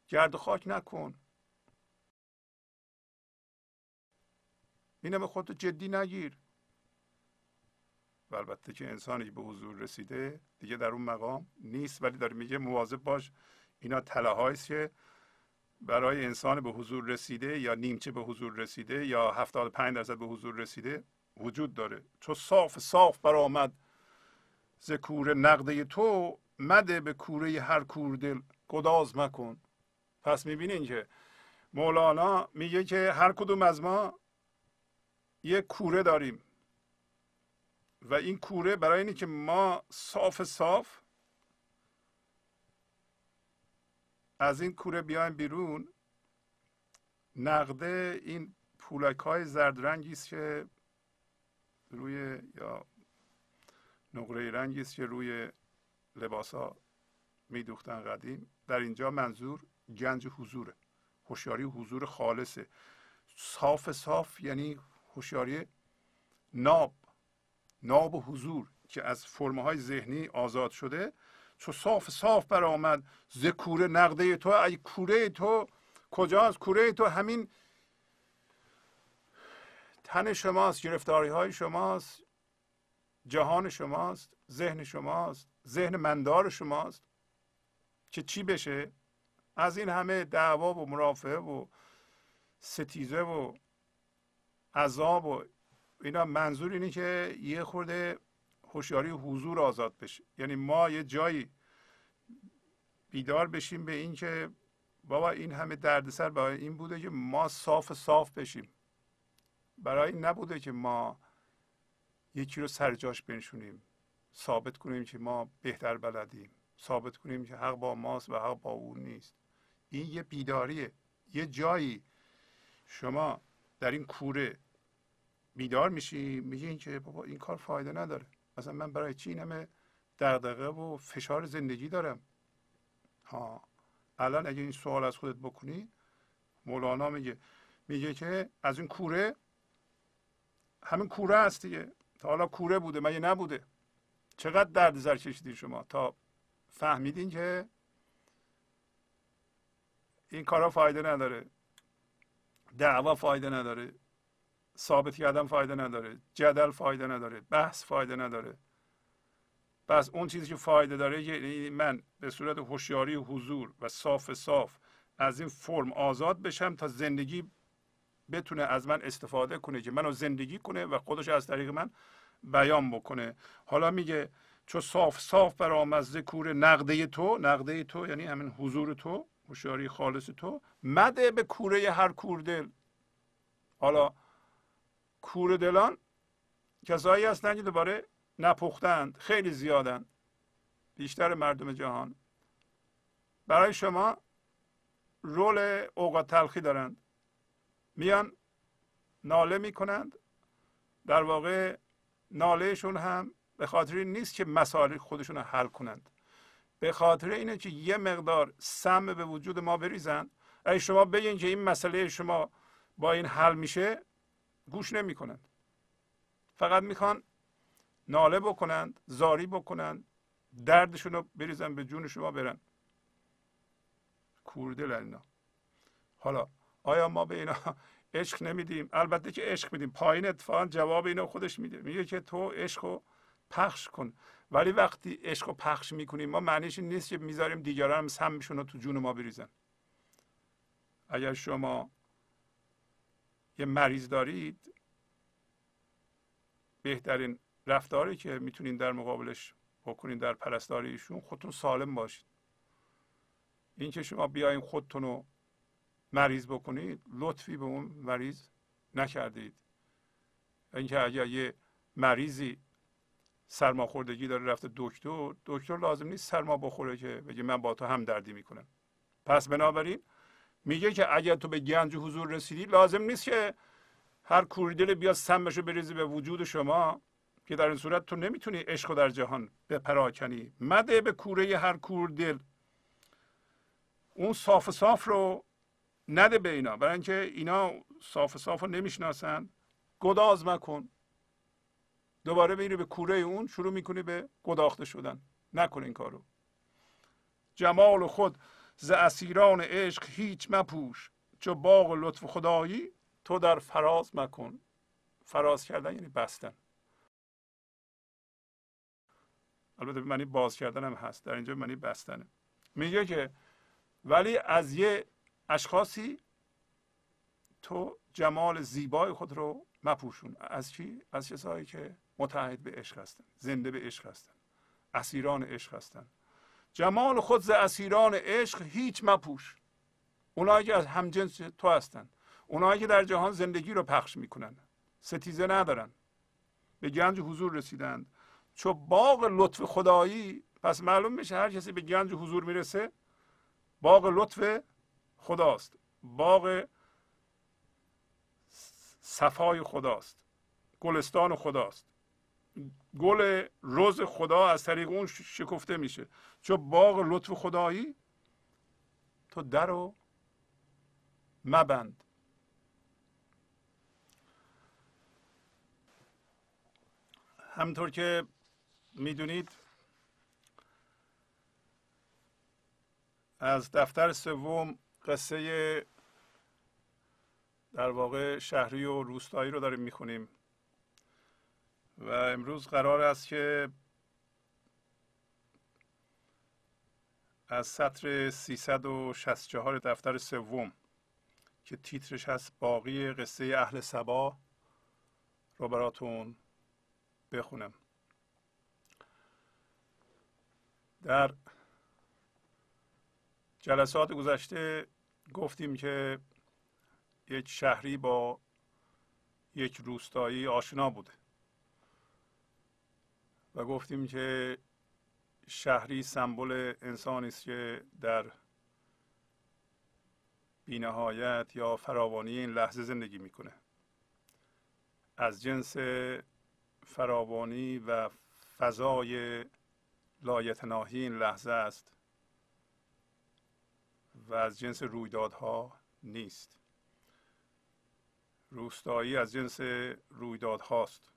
گرد خاک نکن. این خودتو جدی نگیر. و البته که انسانی به حضور رسیده دیگه در اون مقام نیست ولی داره میگه مواظب باش. اینا تله که برای انسان به حضور رسیده یا نیمچه به حضور رسیده یا 75 درصد به حضور رسیده وجود داره. چو صاف صاف برآمد ز کوره نقده تو مده به کوره هر کور دل. گداز مکن. پس می‌بینین که مولانا میگه که هر کدوم از ما یک کوره داریم. و این کوره برای اینه که ما صاف صاف از این کوره بیایم بیرون. نقده این پولک های زرد رنگی است که روی یا نقره رنگی است که روی لباس ها میدوختن قدیم. در اینجا منظور گنج حضوره. هوشیاری حضور خالصه. صاف صاف یعنی هوشیاری ناب. ناب حضور که از فرمه های ذهنی آزاد شده چو صاف صاف برآمد ز کوره نقده تو. ای کوره تو کجاست کوره تو؟ همین تن شماست گرفتاری های شماست جهان شماست ذهن شماست ذهن مندار شماست. که چی بشه؟ از این همه دعوا و مرافعه و ستیزه و عذاب و اینا منظور اینه که یه خورده هوشیاری حضور آزاد بشه یعنی ما یه جایی بیدار بشیم به این که بابا این همه دردسر برای این بوده که ما صاف صاف بشیم. برای این نبوده که ما یکی رو سر جاش بنشونیم. ثابت کنیم که ما بهتر بلدیم. ثابت کنیم که حق با ماست و حق با اون نیست. این یه بیداریه. یه جایی شما در این کوره بیدار میشی میگین که بابا این کار فایده نداره. مثلا من برای چی این همه و فشار زندگی دارم؟ ها الان اگه این سوال از خودت بکنی مولانا میگه میگه که از این کوره همین کوره هست دیگه. تا حالا کوره بوده مگه نبوده؟ چقدر درد زر کشیدین شما؟ تا فهمیدین که این کارا فایده نداره. دعوا فایده نداره. ثابت کردن فایده نداره جدل فایده نداره بحث فایده نداره. پس اون چیزی که فایده داره یعنی من به صورت هوشیاری و حضور و صاف صاف از این فرم آزاد بشم تا زندگی بتونه از من استفاده کنه که منو زندگی کنه و خودش از طریق من بیان بکنه. حالا میگه چو صاف صاف برآمد ذکور نقده تو نقده تو یعنی همین حضور تو هوشیاری خالص تو مده به کوره هر کوردل حالا کور دلان کسایی هستند که دوباره نپختند خیلی زیادند بیشتر مردم جهان. برای شما رول اوقات تلخی دارند. میان ناله می‌کنند. در واقع نالهشون هم به خاطر این نیست که مسائل خودشون رو حل کنند. به خاطر اینه که یه مقدار سم به وجود ما بریزن. اگه شما بگین که این مسئله شما با این حل میشه گوش نمی‌کنند. فقط می‌خوان ناله بکنند زاری بکنند دردشون رو بریزن به جون شما برن. کوردل اینا. حالا آیا ما به اینا <laughs> عشق نمیدیم؟ البته که عشق میدیم. پایین اتفاقا جواب اینو خودش میده. میگه که تو عشق رو پخش کن. ولی وقتی عشق رو پخش می‌کنیم ما معنیش نیست که می‌ذاریم دیگران هم سمشون رو تو جون ما بریزن. اگر شما یه مریض دارید بهترین رفتاری که می‌تونین در مقابلش بکنین در پرستاری ایشون خودتون سالم باشید. اینکه شما بیاین خودتون رو مریض بکنید لطفی به اون مریض نکردید. اینکه اگر یه مریضی سرماخوردگی داره رفته دکتر دکتر لازم نیست سرما بخوره که بگه من با تو هم دردی می‌کنم. پس بنابراین میگه که اگر تو به گنج حضور رسیدی لازم نیست که هر کوردل بیاد سمشو بریزی به وجود شما که در این صورت تو نمی‌تونی عشق در جهان بپراکنی. مده به کوره هر کوردل اون صاف صاف رو نده به اینا. برای اینکه اینا صاف صاف رو نمی‌شناسن. گداز مکن. دوباره میری به کوره اون شروع می‌کنی به گداخته شدن. نکن این کارو. جمال خود. ز اسیران عشق هیچ مپوش چو باغ لطف خدایی تو در فراز مکن. فراز کردن یعنی بستن. البته به معنی باز کردن هم هست در اینجا معنی بستنه میگه که ولی از یه اشخاصی تو جمال زیبای خود رو مپوشون. از چی؟ از کسایی که متحد به عشق هستن زنده به عشق هستن اسیران عشق هستن. جمال خود ز اسیران عشق هیچ مپوش. اونایی که از همجنس تو هستن. اونایی که در جهان زندگی رو پخش می‌کنن. ستیزه ندارن. به گنج حضور رسیدند. چو باغ لطف خدایی پس معلوم میشه هر کسی به گنج حضور می‌رسه باغ لطف خداست. باغ صفای خداست. گلستان خداست. گل روز خدا از طریق اون شکفته میشه. چون باغ لطف خدایی تو در رو مبند. همطور که می‌دونید از دفتر سوم قصه در واقع شهری و روستایی رو داریم می‌خونیم. و امروز قرار است که از سطر 364 دفتر سوم که تیترش هست باقی قصه اهل سبا رو براتون بخونم. در جلسات گذشته گفتیم که یک شهری با یک روستایی آشنا بوده. و گفتیم که شهری سمبل انسانی است که در بینهایت یا فراوانی این لحظه زندگی می‌کنه. از جنس فراوانی و فضای لایتناهی این لحظه است و از جنس رویدادها نیست. روستایی از جنس رویدادهاست.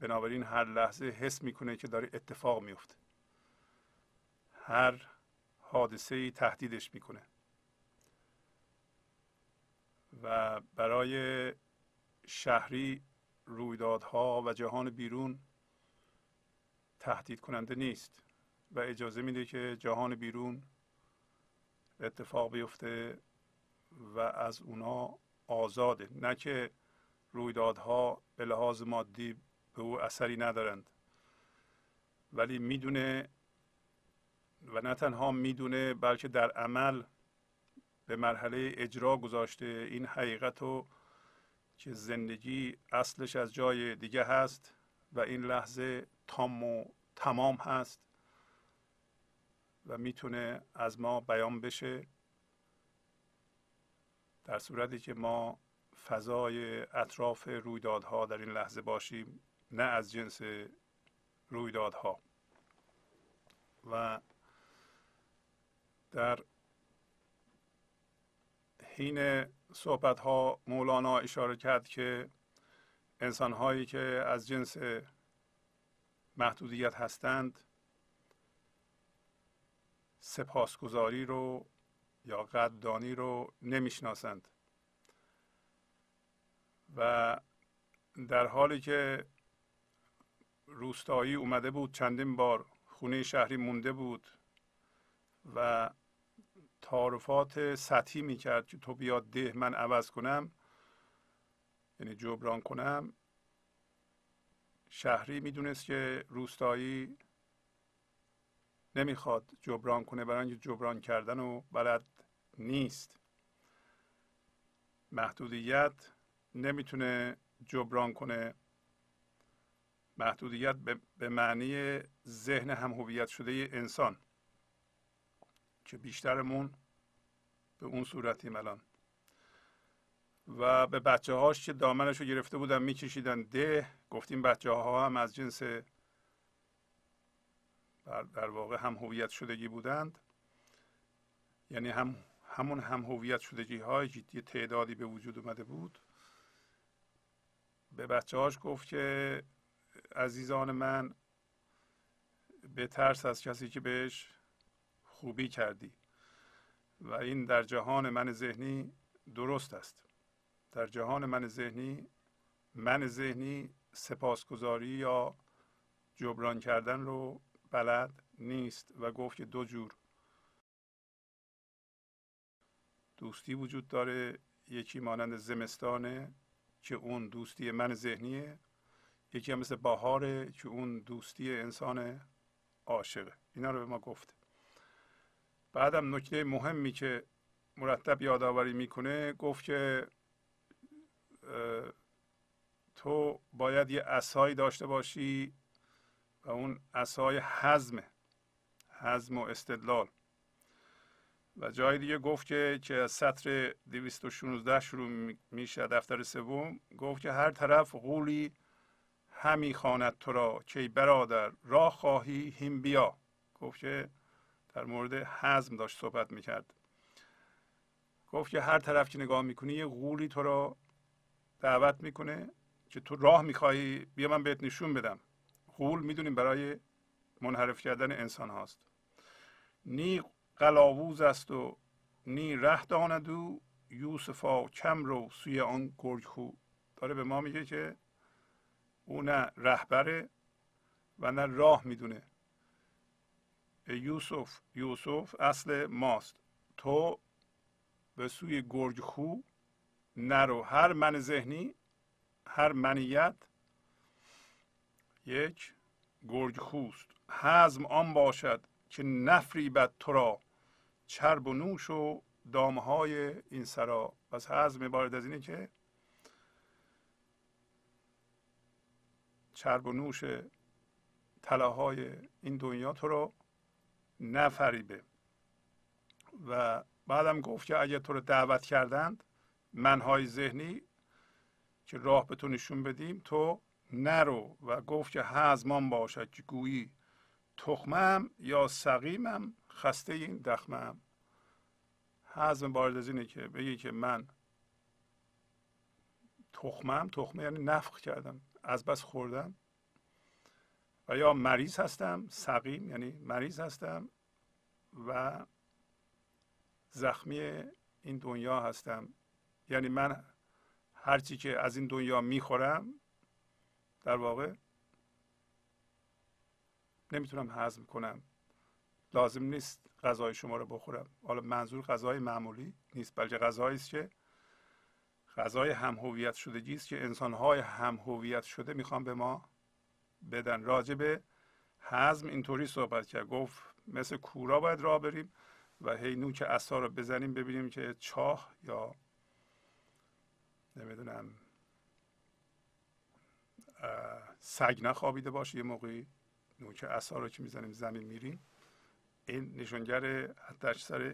بنابراین هر لحظه حس می‌کنه که داره اتفاق میفته هر حادثه ای تهدیدش می‌کنه. و برای شهری رویدادها و جهان بیرون تهدید کننده نیست و اجازه میده که جهان بیرون اتفاق بیفته و از اونا آزاده. نه که رویدادها به لحاظ مادی به او اثری ندارند. ولی می‌دونه و نه تنها می‌دونه بلکه در عمل به مرحله اجرا گذاشته. این حقیقت رو که زندگی اصلش از جای دیگه هست و این لحظه تام و تمام هست و می‌تونه از ما بیان بشه در صورتی که ما فضای اطراف رویدادها در این لحظه باشیم. نه از جنس رویدادها. و در حین صحبت ها مولانا اشاره کرد که انسان هایی که از جنس محدودیت هستند سپاسگزاری رو یا قدردانی رو نمی‌شناسند. و در حالی که روستایی اومده بود چندین بار خونه شهری مونده بود و تعارفات سطحی می‌کرد که تو بیاد ده من عوض کنم یعنی جبران کنم. شهری می‌دونست که روستایی نمی‌خواد جبران کنه برای اینکه جبران کردن و بلد نیست. محدودیت نمی‌تونه جبران کنه. محدودیت به معنی ذهن هم هویت شده انسان که بیشترمون به اون صورتیم الان. و به بچه هاش که دامنش رو گرفته بودن میکشیدن ده گفتیم بچه ها هم از جنس در واقع هم هویت شدگی بودند. یعنی هم همون هم هویت شدگی های یه تعدادی به وجود اومده بود. به بچه هاش گفت که عزیزان من به ترس از کسی که بهش خوبی کردی. و این در جهان من ذهنی درست است. در جهان من ذهنی من ذهنی سپاسگزاری یا جبران کردن رو بلد نیست و گفت که دو جور دوستی وجود داره. یکی مانند زمستانه که اون دوستی من ذهنیه. یکی هم مثل بهاره که اون دوستی انسان عاشقه. اینا رو به ما گفته بعدم نکته مهمی که مرتب یادآوری می‌کنه گفت که تو باید یه اسایی داشته باشی و اون اسای حزم حزم و استدلال. و جای دیگه گفت که که از سطر 216 شروع میشه دفتر سوم گفت که هر طرف غولی همی خواند تو را که برادر راه خواهی هم بیا. گفت که در مورد حزم داشت صحبت می‌کرد. گفت که هر طرف که نگاه می‌کنی یه غولی تو را دعوت می‌کنه که تو راه می‌خوای بیا من بهت نشون بدم. غول می‌دونیم برای منحرف کردن انسان هاست. نی قلاووز است و نی ره داند و یوسفا کم رو سوی آن گرگ خو. داره به ما میگه که او نه رهبره و نه راه می‌دونه. یوسف یوسف اصل ماست. تو به سوی گرگ خو نرو. هر من ذهنی هر منیت یک گرگ خوست. حزم آن باشد که نفریبد تو را. چرب و نوش و دامه های این سرا. پس حزم عبارت از اینه که چرب و نوش طلاهای این دنیا تو رو نفریبه. و بعدم گفت که اگه تو رو دعوت کردند منهای ذهنی که راه به تو نشون بدیم تو نرو. و گفت که هزمان باشد که گویی تخمم یا سقیمم خسته این دخمم. حزم بارد از اینه که بگی که من تخمم تخمه یعنی نفخ کردم. از بس خوردم. و یا مریض هستم سقیم یعنی مریض هستم و زخمی این دنیا هستم. یعنی من هرچی که از این دنیا می‌خورم در واقع نمی‌تونم هضم کنم. لازم نیست غذای شما رو بخورم. حالا منظور غذای معمولی نیست بلکه غذایی است که غذای هم هویت شدگی است که انسانهای هم هویت شده می‌خوان به ما بدن. راجع به هضم اینطوری صحبت کرد. گفت مثل کورا باید راه بریم و هی نوک اصا رو بزنیم ببینیم که چاه یا نمی‌دونم سگ نخوابیده باشه. یه موقعی نوک اصا رو که می‌زنیم زمین میریم. این نشانگر حد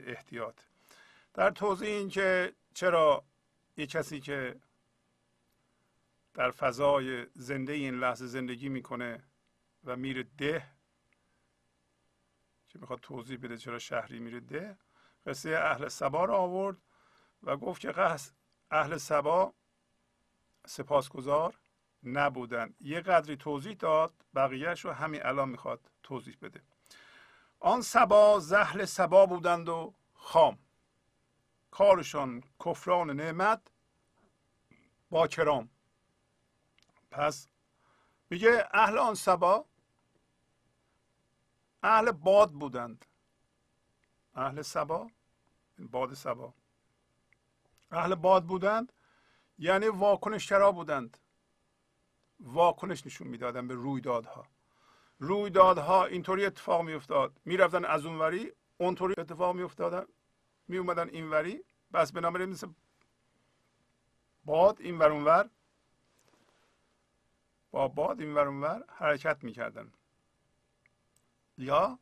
احتیاط. در توضیح این که چرا یه کسی که در فضای زنده این لحظه زندگی می‌کنه و میره ده که می‌خواد توضیح بده چرا شهری میره ده قصه اهل سبا رو آورد و گفت که اهل سبا سپاسگزار نبودن. یه قدری توضیح داد بقیهش رو همین الان می‌خواد توضیح بده. آن سبا زهل سبا بودند و خام. کارشان کفران نعمت با کرام. پس میگه اهل آن سبا اهل باد بودند. اهل سبا؟ باد سبا. اهل باد بودند یعنی واکنشگرا بودند. واکنش نشون می‌دادن به رویدادها. رویدادها اینطوری اتفاق میافتاد. می‌رفتن از اونوری اونطوری اتفاق میافتادن. می اومدن اینوری. بس بنابراین مثل باد این ور با باد این ور حرکت می‌کردن. یا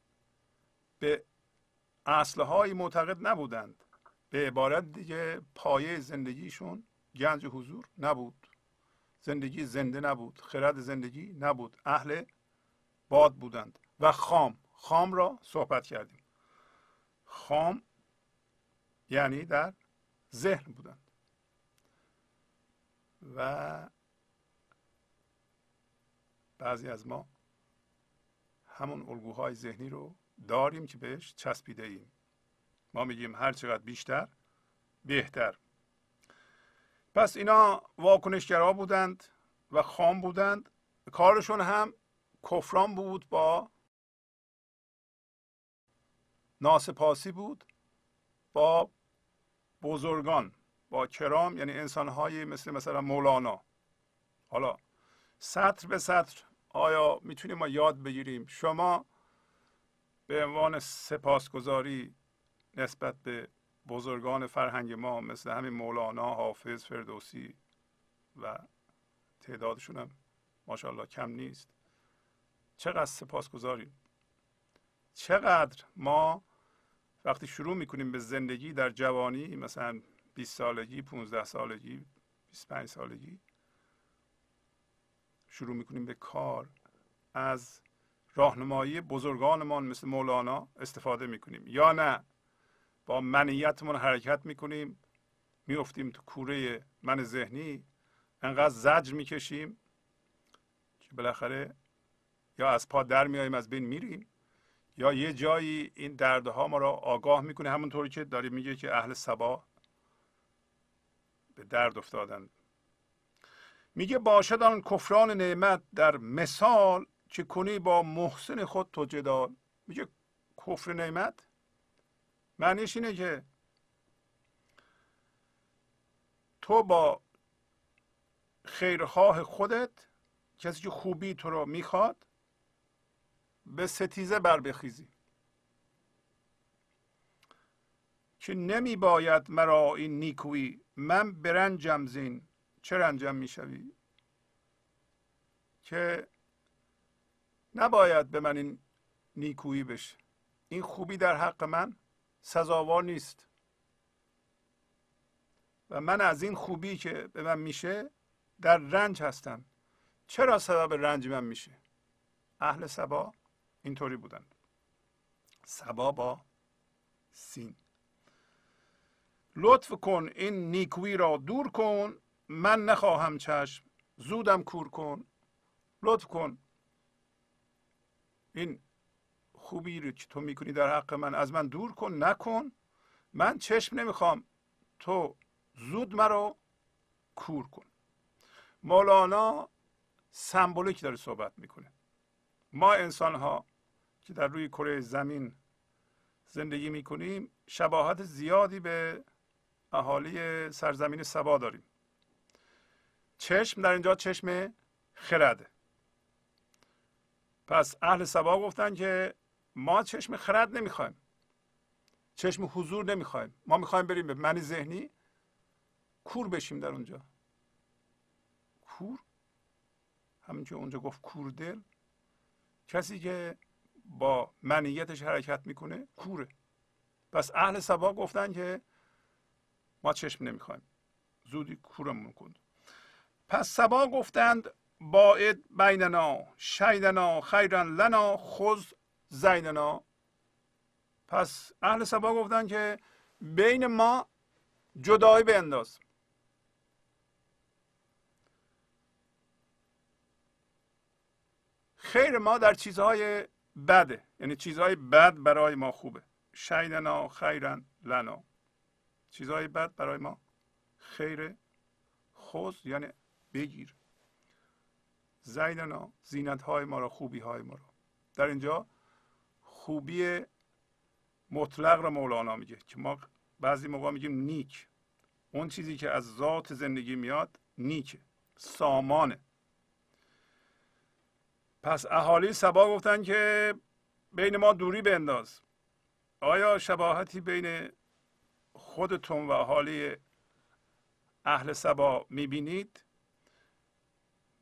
به اصلهای معتقد نبودند. به عبارت دیگه پایه زندگیشون گنج حضور نبود. زندگی زنده نبود. خرد زندگی نبود. اهل باد بودند. و خام. خام را صحبت کردیم. خام یعنی در ذهن بودند. و بعضی از ما همون الگوهای ذهنی رو داریم که بهش چسبیده ایم ما میگیم هر چقدر بیشتر بهتر. پس اینا واکنشگرا بودند و خام بودند. کارشون هم کفران بود با ناسپاسی بود. با بزرگان با کرام یعنی انسانهایی مثل مثلا مولانا. حالا سطر به سطر آیا می‌تونیم ما یاد بگیریم؟ شما به عنوان سپاسگزاری نسبت به بزرگان فرهنگ ما مثل همین مولانا حافظ فردوسی و تعدادشون هم ماشاءالله کم نیست. چقدر سپاسگزاریم. چقدر ما وقتی شروع می‌کنیم به زندگی در جوانی مثلا 20 سالگی 15 سالگی 25 سالگی شروع می‌کنیم به کار. از راهنمایی بزرگانمان مثل مولانا استفاده می‌کنیم. یا نه با منیتمون حرکت می‌کنیم میفتیم تو کوره من ذهنی انقدر زجر می‌کشیم که بالاخره یا از پا در میاییم از بین میریم. یا یه جایی این دردها ما را آگاه می‌کنه همونطوری که داری میگه که اهل سبا به درد افتادن. میگه باشد آن کفران نعمت در مثال که کنی با محسن خود تو جدال. میگه کفر نعمت؟ معنیش اینه که تو با خیرخواه خودت کسی که خوبی تو رو می‌خواد به ستیزه بر بخیزی. که نمی باید مرا این نیکویی من برنجم زین. چه رنجم می‌شوی؟ که نباید به من این نیکویی بشه این خوبی در حق من سزاوار نیست. و من از این خوبی که به من میشه در رنج هستم. چرا سبب رنج من میشه؟ اهل سبا اینطوری بودند سبا با سین. لطف کن این نیکویی را دور کن من نخواهم چشم زودم کور کن. لطف کن. این خوبی رو که تو می‌کنی در حق من از من دور کن نکن. من چشم نمی‌خوام تو زود مرا کور کن. مولانا سمبولیک داره صحبت می‌کنه. ما انسان ها که در روی کره زمین زندگی می‌کنیم شباهت زیادی به اهالی سرزمین سبا داریم. چشم در اینجا چشم خرده پس اهل سبا گفتن که ما چشم خرد نمی‌خوایم. چشم حضور نمی‌خوایم. ما می‌خوایم بریم به من ذهنی کور بشیم در اونجا. کور؟ همین که اونجا گفت کور دل کسی که با منیتش حرکت می‌کنه کوره. پس اهل سبا گفتن که ما چشم نمی‌خوایم. زودی کورمون کن پس سبا گفتند باید بیننا شیدنا خیرا لنا خذ زیننا. پس اهل سبا گفتند که بین ما جدایی بنداز خیر ما در چیزهای بده. یعنی چیزهای بد برای ما خوبه. شیدنا خیرا لنا. چیزهای بد برای ما خیر خوز یعنی بگیر. زیدنا زینت های ما را خوبی های ما را. در اینجا خوبی مطلق را مولانا میگه که ما بعضی موقع میگیم نیک. اون چیزی که از ذات زندگی میاد نیکه. سامانه. پس اهالی سبا گفتن که بین ما دوری بنداز. آیا شباهتی بین خودتون و اهالی اهل سبا می‌بینید؟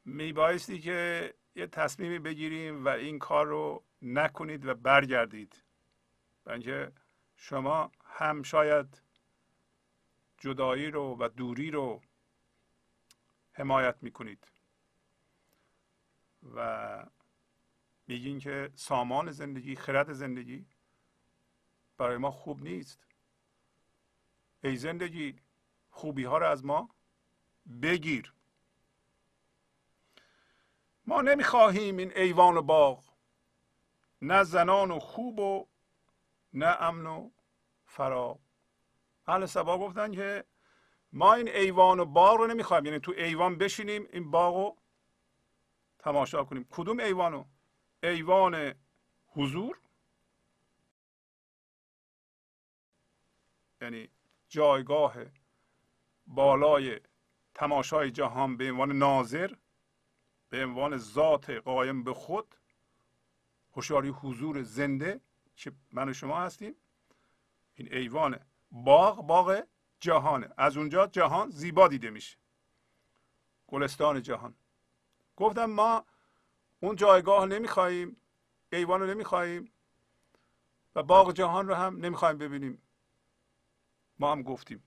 میبایستی که یه تصمیمی بگیریم و این کار رو نکنید و برگردید. اینکه شما هم شاید جدایی رو و دوری رو حمایت می‌کنید. و میگین که سامان زندگی خرد زندگی برای ما خوب نیست. ای زندگی خوبی ها رو از ما بگیر. ما نمی‌خواهیم این ایوان و باغ نه زنان و خوب و نه امن و فرا اهل سبا گفتن که ما این ایوان و باغ رو نمی‌خوایم. یعنی تو ایوان بشینیم این باغ رو تماشا کنیم. کدوم ایوانو؟ ایوان حضور؟ یعنی جایگاه بالای تماشای جهان به عنوان ناظر به عنوان ذات قایم به خود هوشیاری حضور زنده که من و شما هستیم. این ایوان باغ باغ جهانه. از اونجا جهان زیبا دیده میشه. گلستان جهان. گفتم ما اون جایگاه نمی‌خواهیم ایوان رو نمی‌خواهیم و باغ جهان رو هم نمی‌خوایم ببینیم. ما هم گفتیم.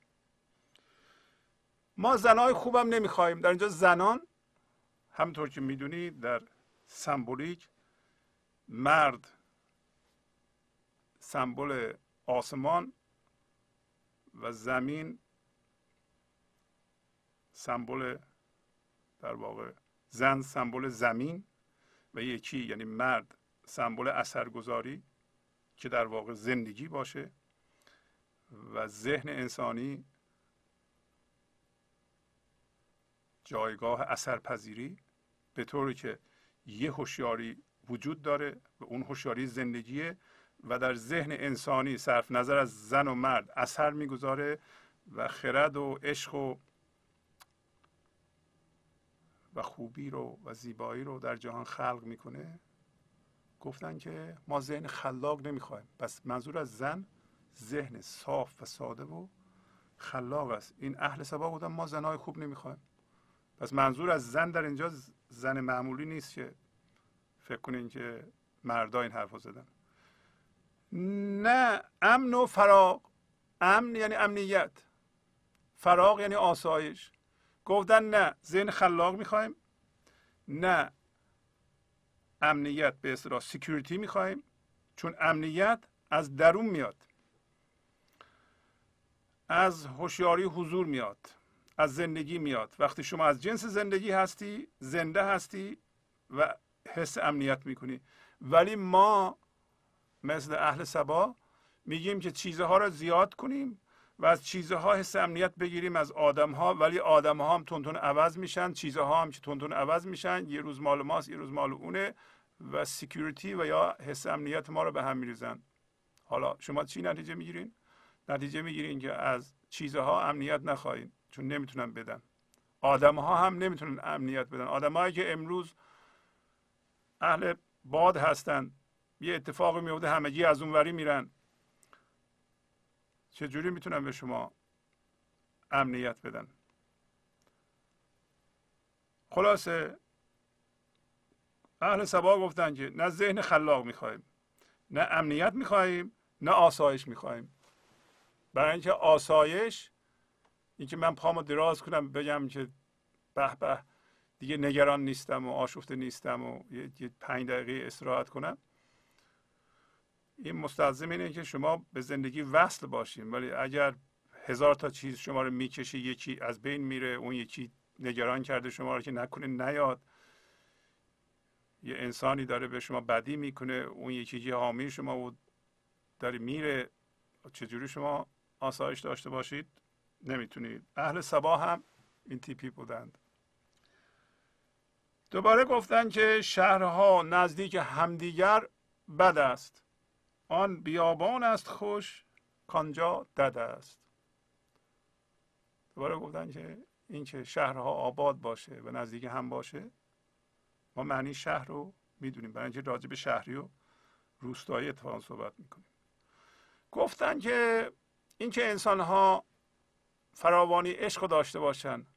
ما زنای خوبم نمی‌خواهیم در اینجا زنان همطور که می‌دونید در سمبولیک مرد سمبل آسمان و زمین سمبل در واقع زن سمبل زمین و یکی یعنی مرد سمبل اثرگذاری که در واقع زندگی باشه و ذهن انسانی جایگاه اثرپذیری به طوری که یه هوشیاری وجود داره و اون هوشیاری زندگیه و در ذهن انسانی صرف نظر از زن و مرد اثر می‌گذاره و خرد و عشق و و خوبی رو و زیبایی رو در جهان خلق می‌کنه. گفتن که ما ذهن خلاق نمی‌خوایم. پس منظور از زن ذهن صاف و ساده و خلاق است. این اهل سبا بودن ما زنهای خوب نمی‌خوایم. پس منظور از زن در اینجا زن معمولی نیست که فکر کنین که مردا این حرف زدن. نه امن و فراغ. امن یعنی امنیت. فراغ یعنی آسایش. گفتن نه ذهن خلاق می‌خوایم. نه امنیت به اصطلاح سکیوریتی می‌خوایم. چون امنیت از درون میاد. از هوشیاری حضور میاد. از زندگی میاد. وقتی شما از جنس زندگی هستی زنده هستی و حس امنیت می‌کنی. ولی ما مثل اهل سبا میگیم که چیزها را زیاد کنیم. و از چیزها حس امنیت بگیریم از آدم ها ولی آدم ها هم تونتون عوض میشن چیزها هم که تونتون عوض میشن. یه روز مال ماست یه روز مال اونه و سکیوریتی و یا حس امنیت ما رو به هم میریزن. حالا شما چی نتیجه می‌گیرین؟ نتیجه می‌گیرین که از چیزها امنیت نخواهید چون نمی‌تونن بدن. آدم ها هم نمی‌تونن امنیت بدن. آدمهایی که امروز اهل باد هستن یه اتفاقی میفته همگی از اونوری میرن. چجوری می‌تونن به شما امنیت بدن خلاصه اهل سبا گفتن که نه ذهن خلاق می‌خواهیم نه امنیت می‌خواهیم نه آسایش می‌خواهیم. برای اینکه آسایش اینکه من پامو دراز کنم بگم که به به دیگه نگران نیستم و آشفته نیستم و یه پنج دقیقه استراحت کنم. این مستلزم اینه که شما به زندگی وصل باشیم ولی اگر هزار تا چیز شما رو می‌کشه یکی از بین میره اون یکی نگران کرده شما رو که نکنه نیاد. یه انسانی داره به شما بدی می‌کنه اون یکی که حامی شما و داره میره. چجوری شما آسایش داشته باشید؟ نمی‌تونید. اهل سبا هم این تیپی بودند. دوباره گفتن که شهرها نزدیک همدیگر بد است. آن بیابان است خوش کانجا دد است. دوباره گفتن که اینکه شهرها آباد باشه و نزدیک هم باشه ما معنی شهر رو می‌دونیم. برای اینکه راجع به شهری و روستایی اتفاقا صحبت می‌کنیم. گفتن که اینکه انسان ها فراوانی عشق داشته باشند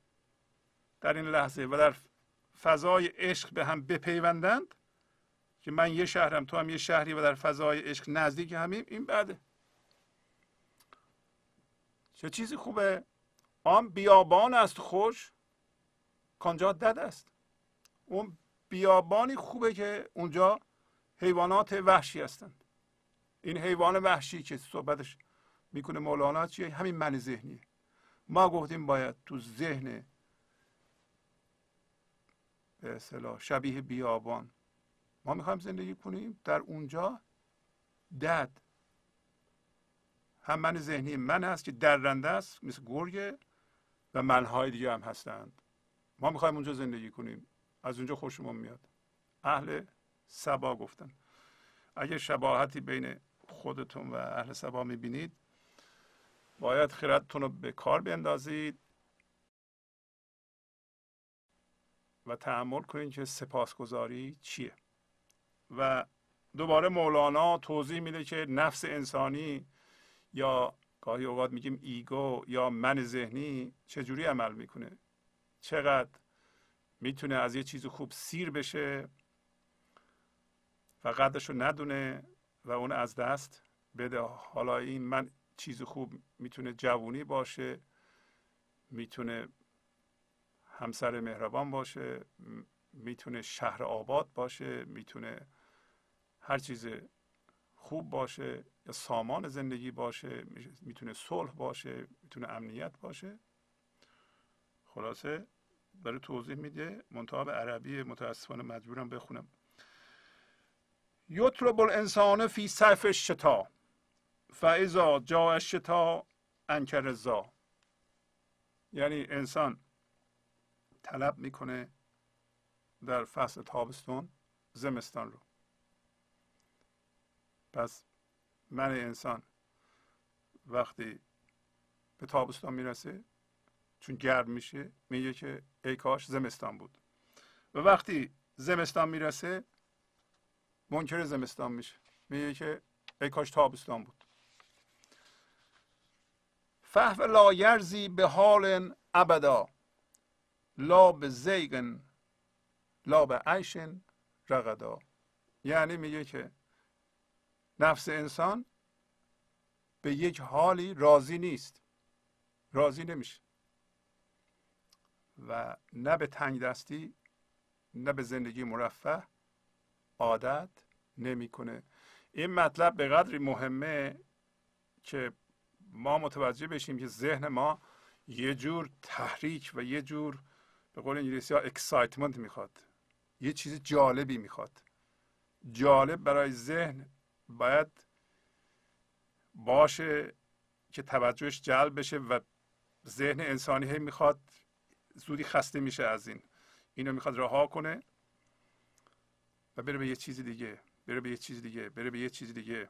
در این لحظه و در فضای عشق به هم بپیوندند که من یه شهرم تو هم یه شهری و در فضای عشق نزدیک همیم این بعده. چه چیزی خوبه؟ آن بیابان است خوش کانجا دد است. اون بیابانی خوبه که اونجا حیوانات وحشی هستند. این حیوان وحشی که صحبتش می‌کنه مولانا چیه؟ همین من ذهنیه. ما گفتیم باید تو ذهن به اصطلاح شبیه بیابان ما می‌خوایم زندگی کنیم. در اونجا دد هم من ذهنی من هست که درنده است مثل گرگه و منهای دیگه هم هستند. ما می‌خوایم اونجا زندگی کنیم. از اونجا خوشمون میاد. اهل سبا گفتن. اگه شباهتی بین خودتون و اهل سبا می‌بینید باید خیرتتون رو به کار بیندازید و تحمل کنید که سپاسگزاری چیه. و دوباره مولانا توضیح میده که نفس انسانی یا گاهی اوقات میگیم ایگو یا من ذهنی چجوری عمل می‌کنه؟ چقدر می‌تونه از یه چیز خوب سیر بشه و قدرش رو ندونه و اون از دست بده؟ حالا این من چیز خوب می‌تونه جوونی باشه می‌تونه همسر مهربان باشه می‌تونه شهر آباد باشه می‌تونه هر چیز خوب باشه یا سامان زندگی باشه می‌تونه صلح باشه می‌تونه امنیت باشه. خلاصه برای توضیح میده. منتها به عربی متاسفانه مجبورم بخونم. یطلب الانسان فی صف الشتا فاذا جاء الشتا انکر زا یعنی انسان طلب می‌کنه در فصل تابستون زمستان رو. پس من انسان وقتی به تابستان می‌رسه چون گرم میشه میگه که ای کاش زمستان بود. و وقتی زمستان می‌رسه منکر زمستان میشه. میگه که ای کاش تابستان بود. فهو لا یرزی به حال ابدا لا به زیگن لا به عیشن رقدا یعنی میگه که نفس انسان به یک حالی راضی نیست. راضی نمیشه. و نه به تنگ دستی نه به زندگی مرفه عادت نمی‌کنه. این مطلب به قدری مهمه که ما متوجه بشیم که ذهن ما یه جور تحریک و یه جور به قول انگلیسی ها اکسایتمنت می‌خواد. یه چیز جالبی می‌خواد. جالب برای ذهن باید باشه که توجهش جلب بشه و ذهن انسانی هی می‌خواد زودی خسته میشه از این. اینو می‌خواد رها کنه و بره به یه چیز دیگه بره به یه چیز دیگه بره به یه چیز دیگه.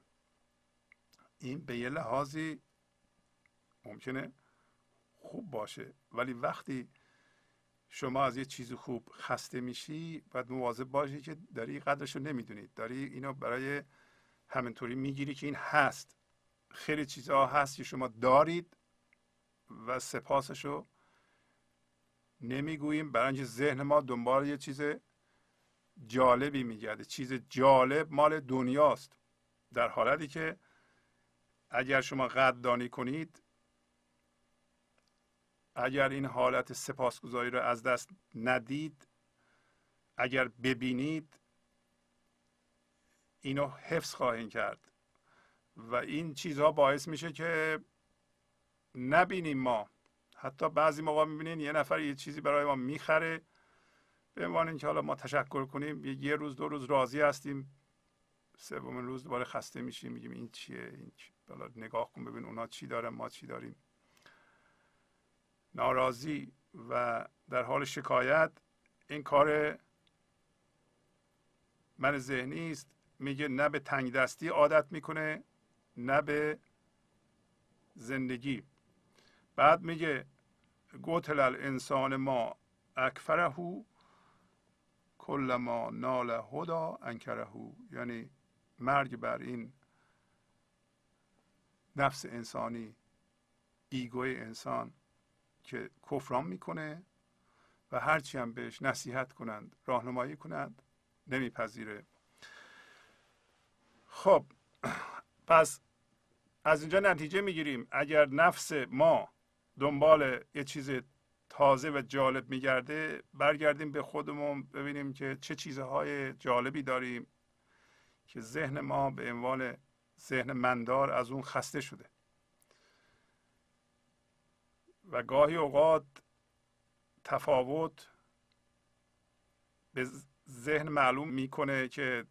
این به یه لحاظی ممکنه خوب باشه ولی وقتی شما از یه چیز خوب خسته میشی باید مواظب باشی که داری قدرش رو نمی‌دونید داری اینو برای همینطوری می‌گیری که این هست. خیلی چیزها هست که شما دارید و سپاسش رو نمی‌گوییم. برای اینکه ذهن ما دنبال یه چیز جالبی میگرده. چیز جالب مال دنیاست. در حالتی که اگر شما قدردانی کنید اگر این حالت سپاسگزاری رو از دست ندید اگر ببینید اینو حفظ خواهید کرد. و این چیزها باعث میشه که نبینیم ما. حتی بعضی موقع می‌بینین یه نفر یه چیزی برای ما می‌خره به عنوان اینکه حالا ما تشکر کنیم یه روز دو روز راضی هستیم سومین روز دوباره خسته میشیم میگیم این چیه این چی؟ نگاه کن ببین اونا چی دارن ما چی داریم. ناراضی و در حال شکایت این کار من ذهنی است. میگه نه به تنگ دستی عادت می‌کنه نه به زندگی. بعد میگه گوتل الانسان ما اکفره کل ما نال هدا انکره یعنی مرگ بر این نفس انسانی ایگوی انسان که کفران می‌کنه و هرچی هم بهش نصیحت کنند راهنمایی کنند نمیپذیره. خب پس از اینجا نتیجه می‌گیریم. اگر نفس ما دنبال یه چیز تازه و جالب میگرده برگردیم به خودمون ببینیم که چه چیزهای جالبی داریم که ذهن ما به عنوان ذهن مندار از اون خسته شده. و گاهی اوقات تفاوت به ذهن معلوم می‌کنه که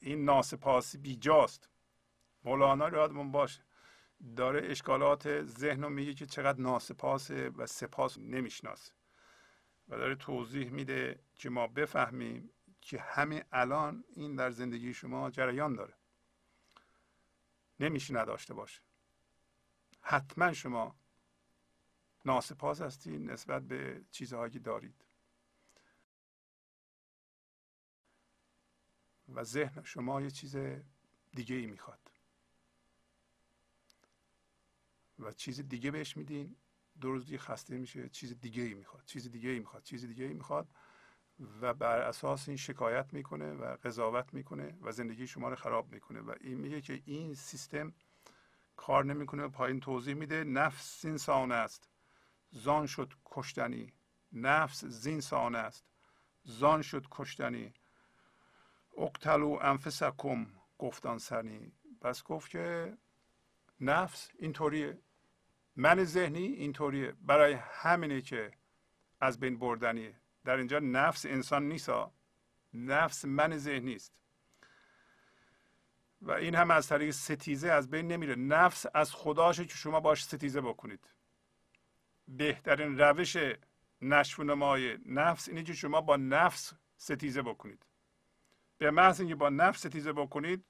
این ناسپاسی بیجاست. مولانا یادمون باشه داره اشکالات ذهن رو میگه که چقدر ناسپاسه و سپاس نمی‌شناسه. و داره توضیح میده که ما بفهمیم که همین الان این در زندگی شما جریان داره. نمیشه نداشته باشه. حتما شما ناسپاس هستید نسبت به چیزهایی که دارید. و ذهن شما یه چیز دیگه ای می‌خواد. و چیز دیگه بهش میدین دو روز دیگه خسته میشه چیز دیگه ای می‌خواد چیز دیگه ای می‌خواد چیز دیگه ای می‌خواد و بر اساس این شکایت می‌کنه و قضاوت می‌کنه و زندگی شما رو خراب می‌کنه و این میگه که این سیستم کار نمی‌کنه پایین توضیح میده نفس انسان است. زان شد کشتنی. نفس زینسان است. زان شد کشتنی. اقتلو انفسکم گفتان سنی. پس گفت که نفس اینطوریه. من ذهنی اینطوریه. برای همینه که از بین بردنیه در اینجا نفس انسان نیست نفس من ذهنی است. و این هم از طریق ستیزه از بین نمیره. نفس از خداشه که شما باش ستیزه بکنید. بهترین روش نشو نمای نفس اینه که شما با نفس ستیزه بکنید. به محض اینکه با نفس ستیزه بکنید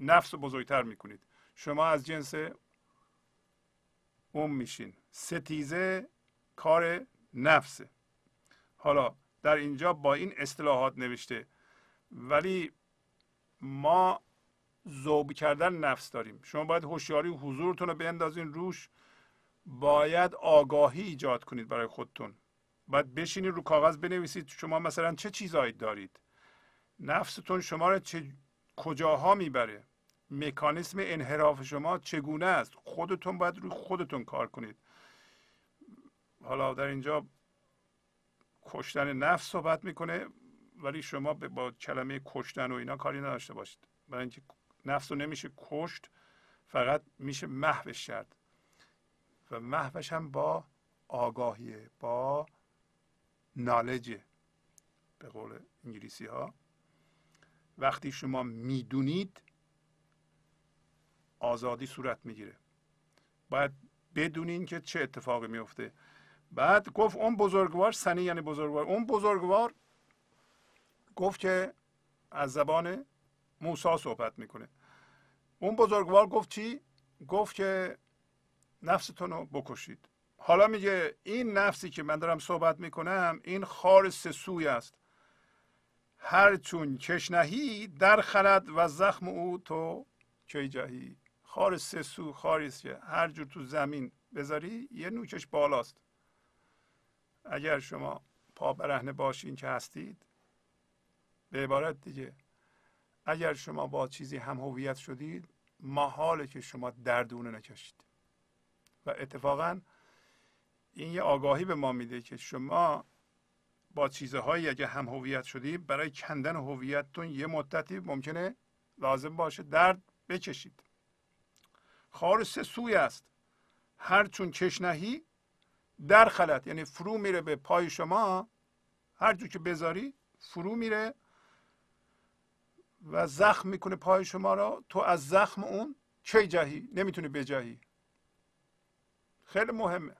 نفس رو بزرگتر می‌کنید. شما از جنس اون میشین. ستیزه کار نفسه. حالا در اینجا با این اصطلاحات نوشته. ولی ما ذوب کردن نفس داریم. شما باید هوشیاری حضورتون رو بندازین روش. باید آگاهی ایجاد کنید برای خودتون. باید بشینید رو کاغذ بنویسید. شما مثلا چه چیزهایی دارید؟ نفستون شما رو چه کجاها می‌بره؟ مکانیسم انحراف شما چگونه است؟ خودتون باید روی خودتون کار کنید. حالا در اینجا کشتن نفس صحبت می‌کنه ولی شما با کلمه کشتن و اینا کاری نداشته باشید. برای اینکه نفس رو نمیشه کشت فقط میشه محوش کرد. و محوش هم با آگاهیه با نالجه به قول انگلیسی ها وقتی شما می‌دونید آزادی صورت می‌گیره. باید بدونین که چه اتفاقی میفته بعد گفت اون بزرگوار سنی یعنی بزرگوار اون بزرگوار گفت که از زبان موسی صحبت می‌کنه. اون بزرگوار گفت چی؟ گفت که نفستون رو بکشید. حالا میگه این نفسی که من دارم صحبت می‌کنم این خار سسوی است. هر چون کشنهی در خلد و زخم او تو کی جهی؟ خار سسو خاری است که هر جور تو زمین بذاری یه نوکش بالاست. اگر شما پا برهنه باشین که هستید به عبارت دیگه اگر شما با چیزی هم هویت شدید محاله که شما دردونه نکشید. و اتفاقا این یه آگاهی به ما میده که شما با چیزهایی اگه هم هویت شدی برای کندن هویتتون یه مدتی ممکنه لازم باشه درد بکشید. خار سه سوی است. هر چون کشنهی در خلط. یعنی فرو میره به پای شما. هر جو که بذاری فرو میره و زخم می‌کنه پای شما را. تو از زخم اون چه جهی؟ نمی‌تونی بجهی. خیلی مهمه.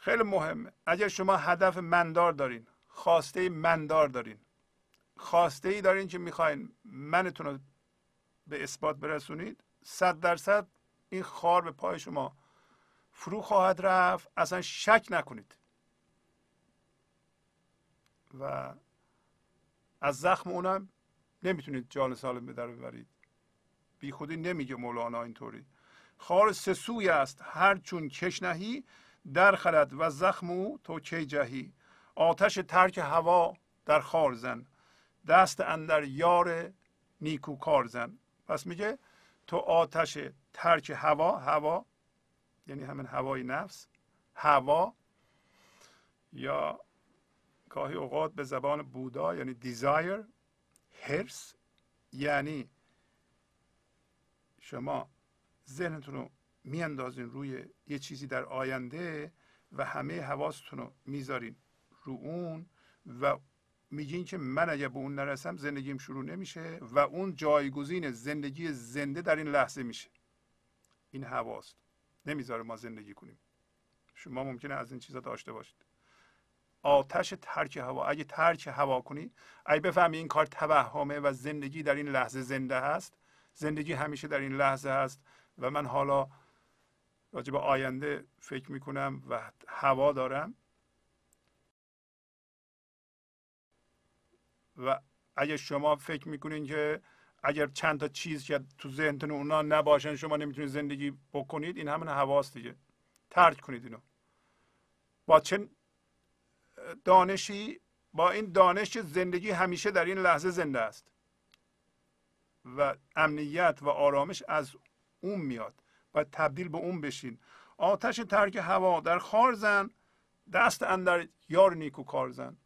خیلی مهمه اگر شما هدف مندار دارین خواسته مندار دارین. خواسته ای دارین که می‌خواین منتون رو به اثبات برسونید صد درصد این خار به پای شما فرو خواهد رفت. اصلا شک نکنید. و از زخم اونم نمی‌تونید جان سالم به در ببرید. بی خودی نمیگه مولانا اینطوری. خار سسوی است. هر چون کش نهی در خلد و زخم او تو کی جهی؟ آتش ترک هوا در خار زن. دست اندر یار نیکو کار زن. پس میگه تو آتش ترک هوا هوا یعنی همین هوای نفس هوا یا گاهی اوقات به زبان بودا یعنی دیزایر هرس یعنی شما ذهنتون رو میاندازین روی یه چیزی در آینده و همه حواستون رو می‌ذارین رو اون و میگین که من اگر به اون نرسم زندگیم شروع نمیشه و اون جایگزین زندگی زنده در این لحظه میشه. این هواست نمی‌ذاره ما زندگی کنیم. شما ممکنه از این چیزا داشته باشید. آتش ترک هوا. اگه ترک هوا کنی اگه بفهمی این کار توهمه و زندگی در این لحظه زنده هست. زندگی همیشه در این لحظه هست و من حالا راجع به آینده فکر می‌کنم و هوا دارم. و اگه شما فکر می‌کنین که اگر چند تا چیز که تو ذهنتون اونا نباشن شما نمی‌تونید زندگی بکنید این همون حواس دیگه. ترک کنید اینو. با چه دانشی؟ با این دانش زندگی همیشه در این لحظه زنده است. و امنیت و آرامش از اون میاد. و تبدیل به اون بشین. آتش ترک هوا در خار زن دست اندر یار نیکو کار زن.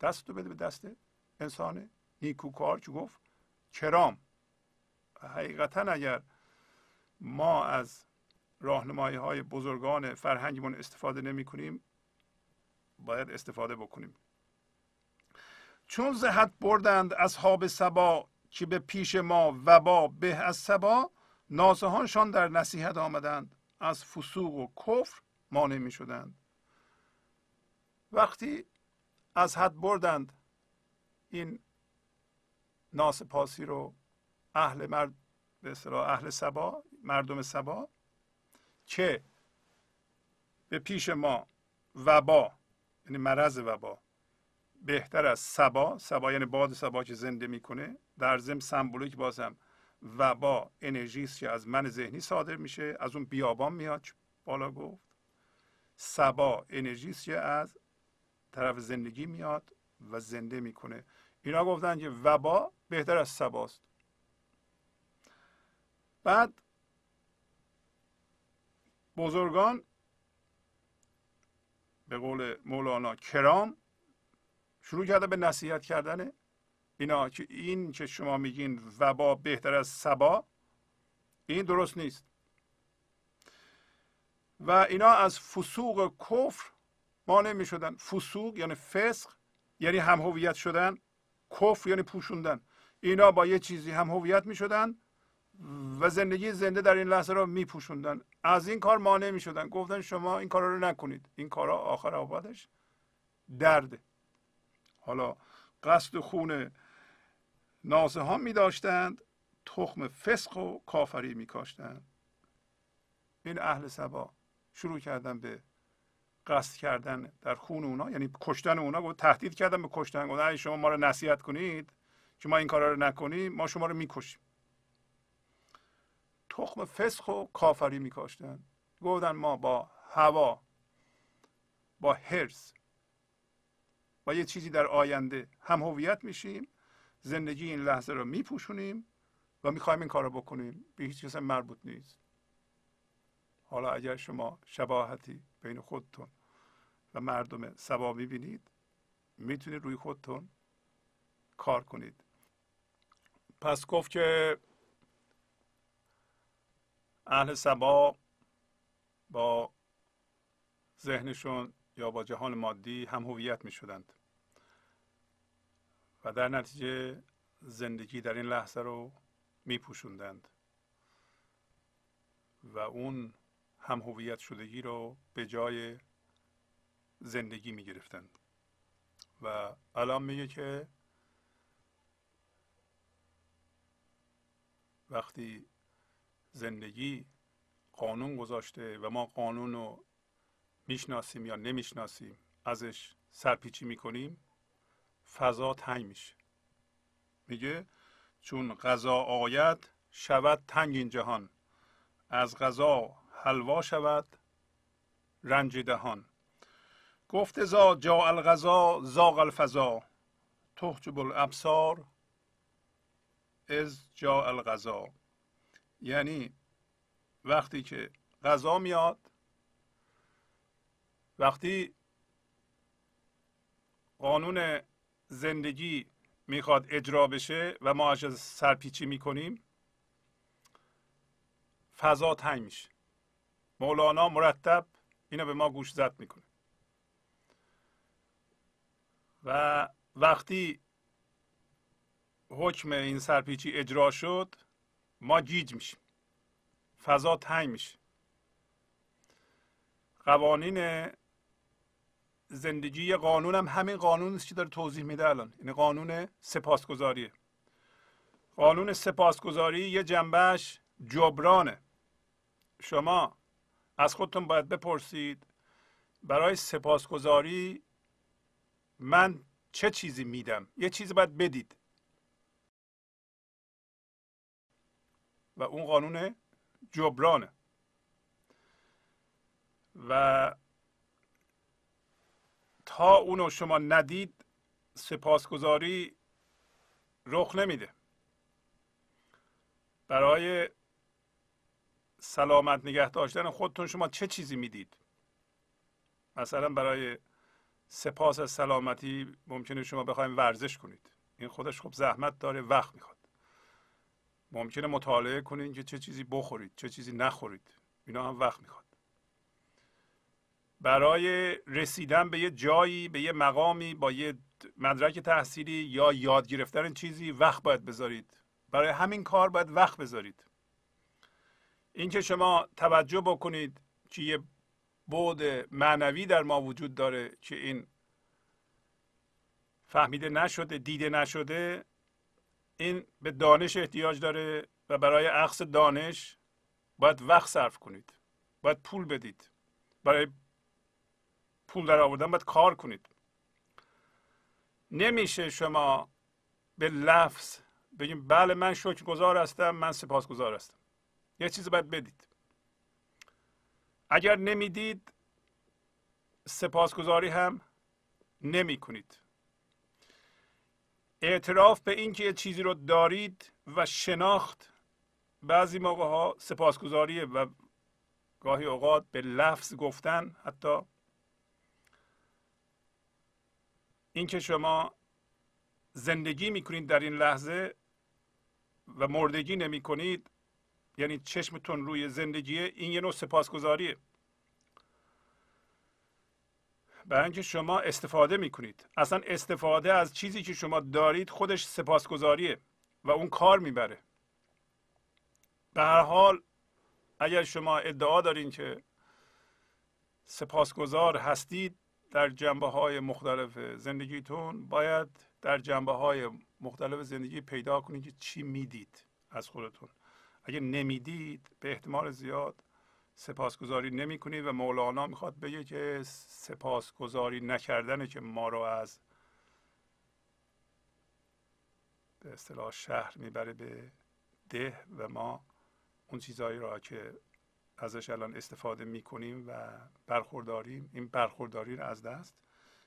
دست رو بده به دست انسان نیکوکار که گفت؟ کرام. حقیقتا اگر ما از راهنمایی های بزرگان فرهنگمون استفاده نمی کنیم باید استفاده بکنیم. چون زهت بردند اصحاب سبا که به پیش ما وبا به از سبا نازهانشان در نصیحت آمدند. از فسوق و کفر مانع می شدند وقتی از حد بردند این ناسپاسی رو اهل مرد به اصطلاح اهل سبا مردم سبا که به پیش ما وبا یعنی مرض وبا بهتر از سبا سبا یعنی باد سبا که زنده می‌کنه در ضمن سمبولیک بازم وبا انرژی است که از من ذهنی صادر میشه. از اون بیابان میاد. بالا گفت. سبا انرژی است که از طرف زندگی میاد و زنده می‌کنه. اینا گفتن که وبا بهتر از سباست. بعد بزرگان به قول مولانا کرام شروع کرده به نصیحت کردن اینا که این که شما میگین وبا بهتر از سبا؟ این درست نیست. و اینا از فسوق کفر مانع می شدن فسوق یعنی فسق یعنی هم هویت شدن. کفر یعنی پوشوندن. اینا با یه چیزی هم هویت می شدن و زندگی زنده در این لحظه را می پوشوندن از این کار مانع می شدن گفتن شما این کار رو نکنید. این کارا آخر آبادش درده. حالا قصد خون نازه ها می داشتند تخم فسق و کافری می کاشتند این اهل سبا شروع کردن به قصد کردن در خون اونا یعنی کشتن اونا گفت تهدید کردن به کشتن. گفت شما ما رو نصیحت کنید که ما این کارا رو نکنیم ما شما رو می‌کشیم. تخم فسخ و کافری میکاشتن گفتن ما با هوا با هرس با یه چیزی در آینده هم هویت میشیم زندگی این لحظه رو میپوشونیم و می‌خوایم این کار رو بکنیم. به هیچ کس مربوط نیست. حالا اگر شما شباهتی بین خودتون و مردم سبا می‌بینید می‌تونید روی خودتون کار کنید. پس گفت که اهل سبا با ذهنشون یا با جهان مادی هم هویت می شدند و در نتیجه زندگی در این لحظه رو می پوشوندند و اون هم هویت شدگی رو به جای زندگی می گرفتند و الان میگه که وقتی زندگی قانون گذاشته و ما قانون رو می‌شناسیم یا نمی‌شناسیم ازش سرپیچی می‌کنیم فضا تنگ میشه. میگه چون غذا آید شود تنگ این جهان. از غذا حلوا شود رنج دهان. گفت زا جا الغذا زاغ الفضا. تحجب الابصار از جا الغذا. یعنی وقتی که غذا میاد وقتی قانون زندگی می‌خواد اجرا بشه و ما از سرپیچی می‌کنیم فضا تنگ میشه. مولانا مرتب اینو به ما گوش زد می‌کنه. و وقتی حکم این سرپیچی اجرا شد ما گیج میشیم. فضا تنگ میشه. قوانین زندگی قانون هم همین قانون است که داره توضیح میده الان. این یعنی قانون سپاسگزاریه قانون سپاسگزاری یه جنبهش جبرانه. شما از خودتون باید بپرسید برای سپاسگزاری من چه چیزی میدم؟ یه چیزی باید بدید. و اون قانون جبرانه. و تا اونو شما ندید سپاسگزاری رخ نمیده. برای سلامت نگه داشتن خودتون شما چه چیزی می‌دید؟ مثلا برای سپاس از سلامتی ممکنه شما بخواید ورزش کنید. این خودش خب زحمت داره وقت می‌خواد. ممکنه مطالعه کنید که چه چیزی بخورید چه چیزی نخورید. اینا هم وقت می‌خواد. برای رسیدن به یه جایی به یه مقامی با یه مدرک تحصیلی یا یاد گرفتن چیزی وقت باید بذارید. برای همین کار باید وقت بذارید. اینکه شما توجه بکنید که یه بود معنوی در ما وجود داره که این فهمیده نشده دیده نشده این به دانش احتیاج داره و برای عکس دانش باید وقت صرف کنید. باید پول بدید. برای پول در آوردن باید کار کنید. نمیشه شما به لفظ بگیم بله من شکر گذار هستم من سپاس گذار هستم. یه چیزی باید بدید. اگر نمی‌دید سپاسگزاری هم نمی کنید اعتراف به اینکه یه چیزی رو دارید و شناخت بعضی موقع ها سپاسگزاریه و گاهی اوقات به لفظ گفتن حتی اینکه شما زندگی می‌کنید در این لحظه و مردگی نمی کنید یعنی چشمتون روی زندگیه این یه نوع سپاسگزاریه. برای اینکه شما استفاده می‌کنید. اصلا استفاده از چیزی که شما دارید خودش سپاسگزاریه و اون کار می‌بره. به هر حال اگر شما ادعا دارین که سپاسگزار هستید در جنبه های مختلف زندگیتون باید در جنبه های مختلف زندگی پیدا کنید که چی می‌دید از خودتون. اگر نمی‌دید به احتمال زیاد سپاسگزاری نمی کنید و مولانا می‌خواد بگه که سپاسگزاری نکردنه که ما رو از به اصطلاح شهر می‌بره به ده و ما اون چیزهایی را که ازش الان استفاده می‌کنیم و برخورداریم. این برخورداری رو از دست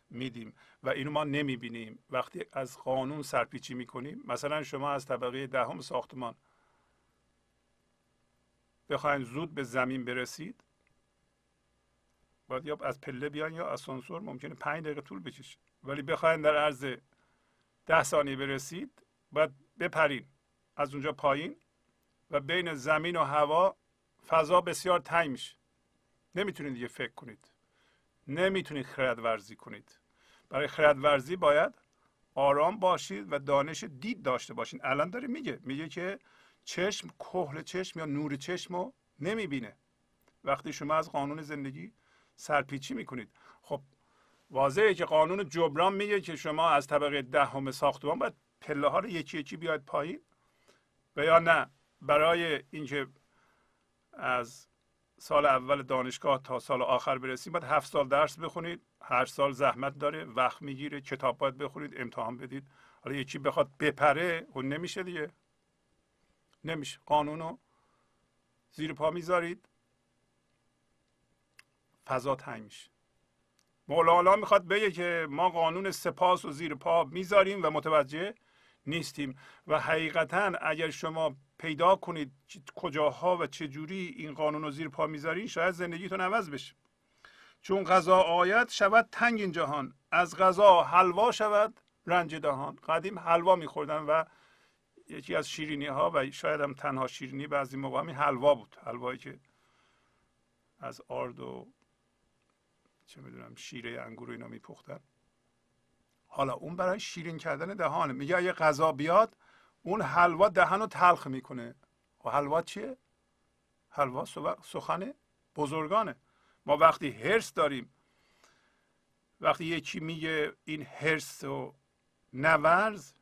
میدیم و اینو ما نمی‌بینیم. وقتی از قانون سرپیچی می‌کنیم مثلا شما از طبقه دهم ساختمان بخواین زود به زمین برسید باید یا از پله بیان یا آسانسور ممکنه پنج دقیقه طول بکشه. ولی بخواین در عرض ده ثانیه برسید باید بپرین از اونجا پایین و بین زمین و هوا فضا بسیار تنگ میشه. نمی‌تونید دیگه فکر کنید. نمی‌تونید خرد ورزی کنید. برای خرد ورزی باید آرام باشید و دانش دید داشته باشید الان داره میگه میگه که چشم کهل چشم یا نور چشم رو نمی‌بینه. وقتی شما از قانون زندگی سرپیچی می‌کنید. خب واضحه که قانون جبران میگه که شما از طبقه دهم ساختمان باید پله ها رو یکی یکی بیاید پایین. و یا نه برای اینکه از سال اول دانشگاه تا سال آخر برسید باید هفت سال درس بخونید هر سال زحمت داره وقت می‌گیره کتاب باید بخونید امتحان بدید. حالا یکی بخواد بپره اون نمیشه دیگه. نمیشه. قانونو زیر پا می‌ذارید. فضا تنگ میشه. مولانا می‌خواد بگه که ما قانون سپاس و زیر پا می‌ذاریم و متوجه نیستیم. و حقیقتا اگر شما پیدا کنید کجاها و چه جوری این قانون رو زیر پا می‌ذارین شاید زندگیتون عوض بشه. چون غذا آید شود تنگ این جهان. از غذا حلوا شود رنج دهان. قدیم حلوا میخوردن و یکی از شیرینی ها و شاید هم تنها شیرینی بعضی موقع همین حلوا بود. حلوایی که از آرد و چه می‌دونم شیره انگور و اینا میپختن. حالا اون برای شیرین کردن دهانه. میگه اگه غذا بیاد اون حلوا دهن رو تلخ می‌کنه. و حلوا چیه؟ حلوا سخن بزرگانه. ما وقتی هرس داریم وقتی یکی میگه این هرس و نورز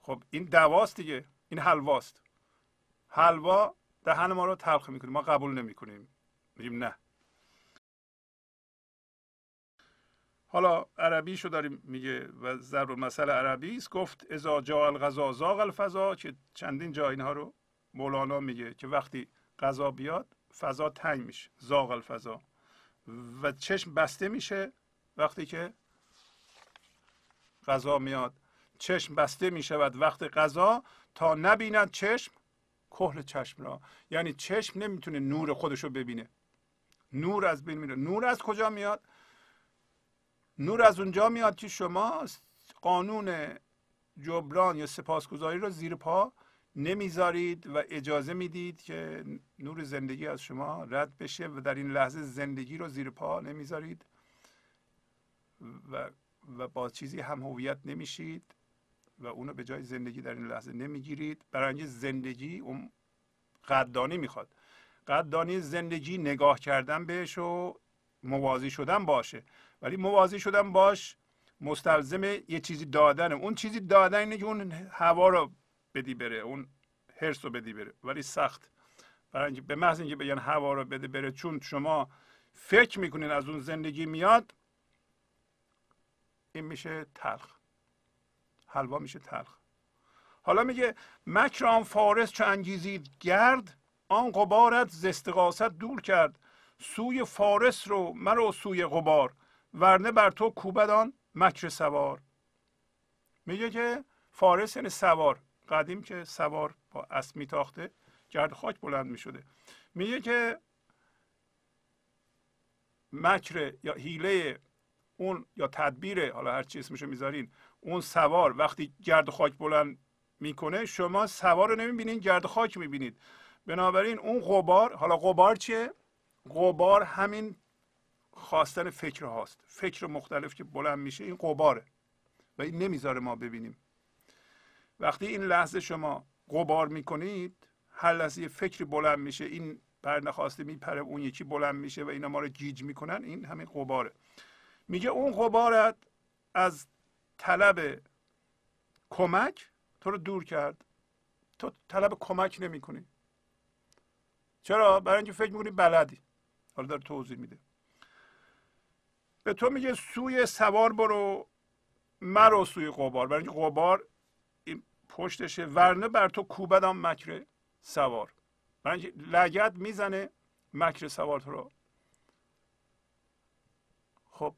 خب این دواست دیگه این حلواست. حلوا دهن ما رو تلخ می‌کنه. ما قبول نمی‌کنیم. میگیم نه. حالا عربیشو داریم میگه و ضرب مسئله عربی است. گفت ازا جا الغذا زاغ الفضا که چندین جا اینها رو مولانا میگه که وقتی غذا بیاد فضا تنگ میشه زاغ الفضا. و چشم بسته میشه وقتی که غذا میاد. چشم بسته می شود وقت غذا تا نبیند چشم کهل چشم را. یعنی چشم نمی‌تونه نور خودش رو ببینه. نور از بین میره. نور از کجا میاد؟ نور از اونجا میاد که شما قانون جبران یا سپاسگزاری رو زیر پا نمی‌ذارید و اجازه می‌دید که نور زندگی از شما رد بشه و در این لحظه زندگی رو زیر پا نمی‌ذارید و و با چیزی هم هویت نمیشید و اونو به جای زندگی در این لحظه نمی‌گیرید. برای اینکه زندگی اون قدردانی می‌خواد. قدردانی زندگی نگاه کردن بهش و موازی شدن باشه. ولی موازی شدن باش مستلزم یه چیزی دادنه. اون چیزی دادن اینه که اون هوا رو بدی بره اون هرس رو بدی بره. ولی سخت. برای اینکه به محض اینکه بگن هوا رو بده بره چون شما فکر می‌کنین از اون زندگی میاد این میشه تلخ. حلوا میشه تلخ. حالا میگه مکر آن فارس چه انگیزید گرد آن قبارت ز استقاست دور کرد. سوی فارس رو مرو سوی قبار ورنه بر تو کوبدان مکر سوار. میگه که فارس یعنی سوار قدیم که سوار با اسب میتاخته گرد خاک بلند می‌شده. میگه که مکر یا حیله اون یا تدبیر حالا هر چی اسمشو می‌ذارین اون سوار وقتی گرد خاک بلند می‌کنه شما سوار رو نمی‌بینید گرد خاک می‌بینید. بنابراین اون غبار حالا غبار چیه؟ غبار همین خواستن فکر هاست. فکر مختلف که بلند میشه این غباره و این نمی‌ذاره ما ببینیم. وقتی این لحظه شما غبار می‌کنید هر لحظه فکری بلند میشه این بر نخواسته میپره اون یکی بلند میشه و اینا ما رو گیج می‌کنن این همین غباره. میگه اون غبارت از طلب کمک تو رو دور کرد. تو طلب کمک نمی کنی چرا؟ برای اینکه فکر می‌کنی بلدی. حالا داره توضیح میده. به تو میگه سوی سوار برو مرو سوی قبار برای اینکه قبار این پشتشه. ورنه بر تو کوبدم مکر سوار. برای اینکه لگت می‌زنه مکر سوار تو رو. خب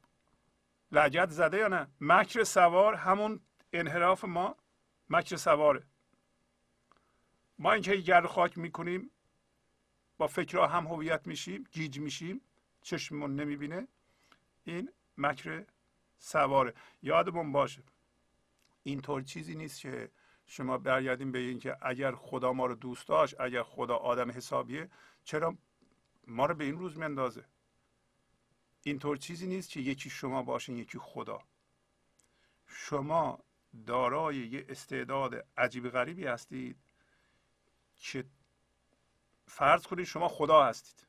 لگت زده یا نه؟ مکر سوار همون انحراف ما مکر سواره. ما اینکه گرد خاک می‌کنیم با فکرها هم هویت میشیم گیج میشیم چشممون نمی‌بینه. این مکر سواره. یادمون باشه اینطور چیزی نیست که شما برگردیم به اینکه اگر خدا ما رو دوست داشت اگر خدا آدم حسابیه چرا ما رو به این روز میندازه اینطور چیزی نیست که یکی شما باشین یکی خدا. شما دارای یه استعداد عجیب غریبی هستید که فرض کنید شما خدا هستید.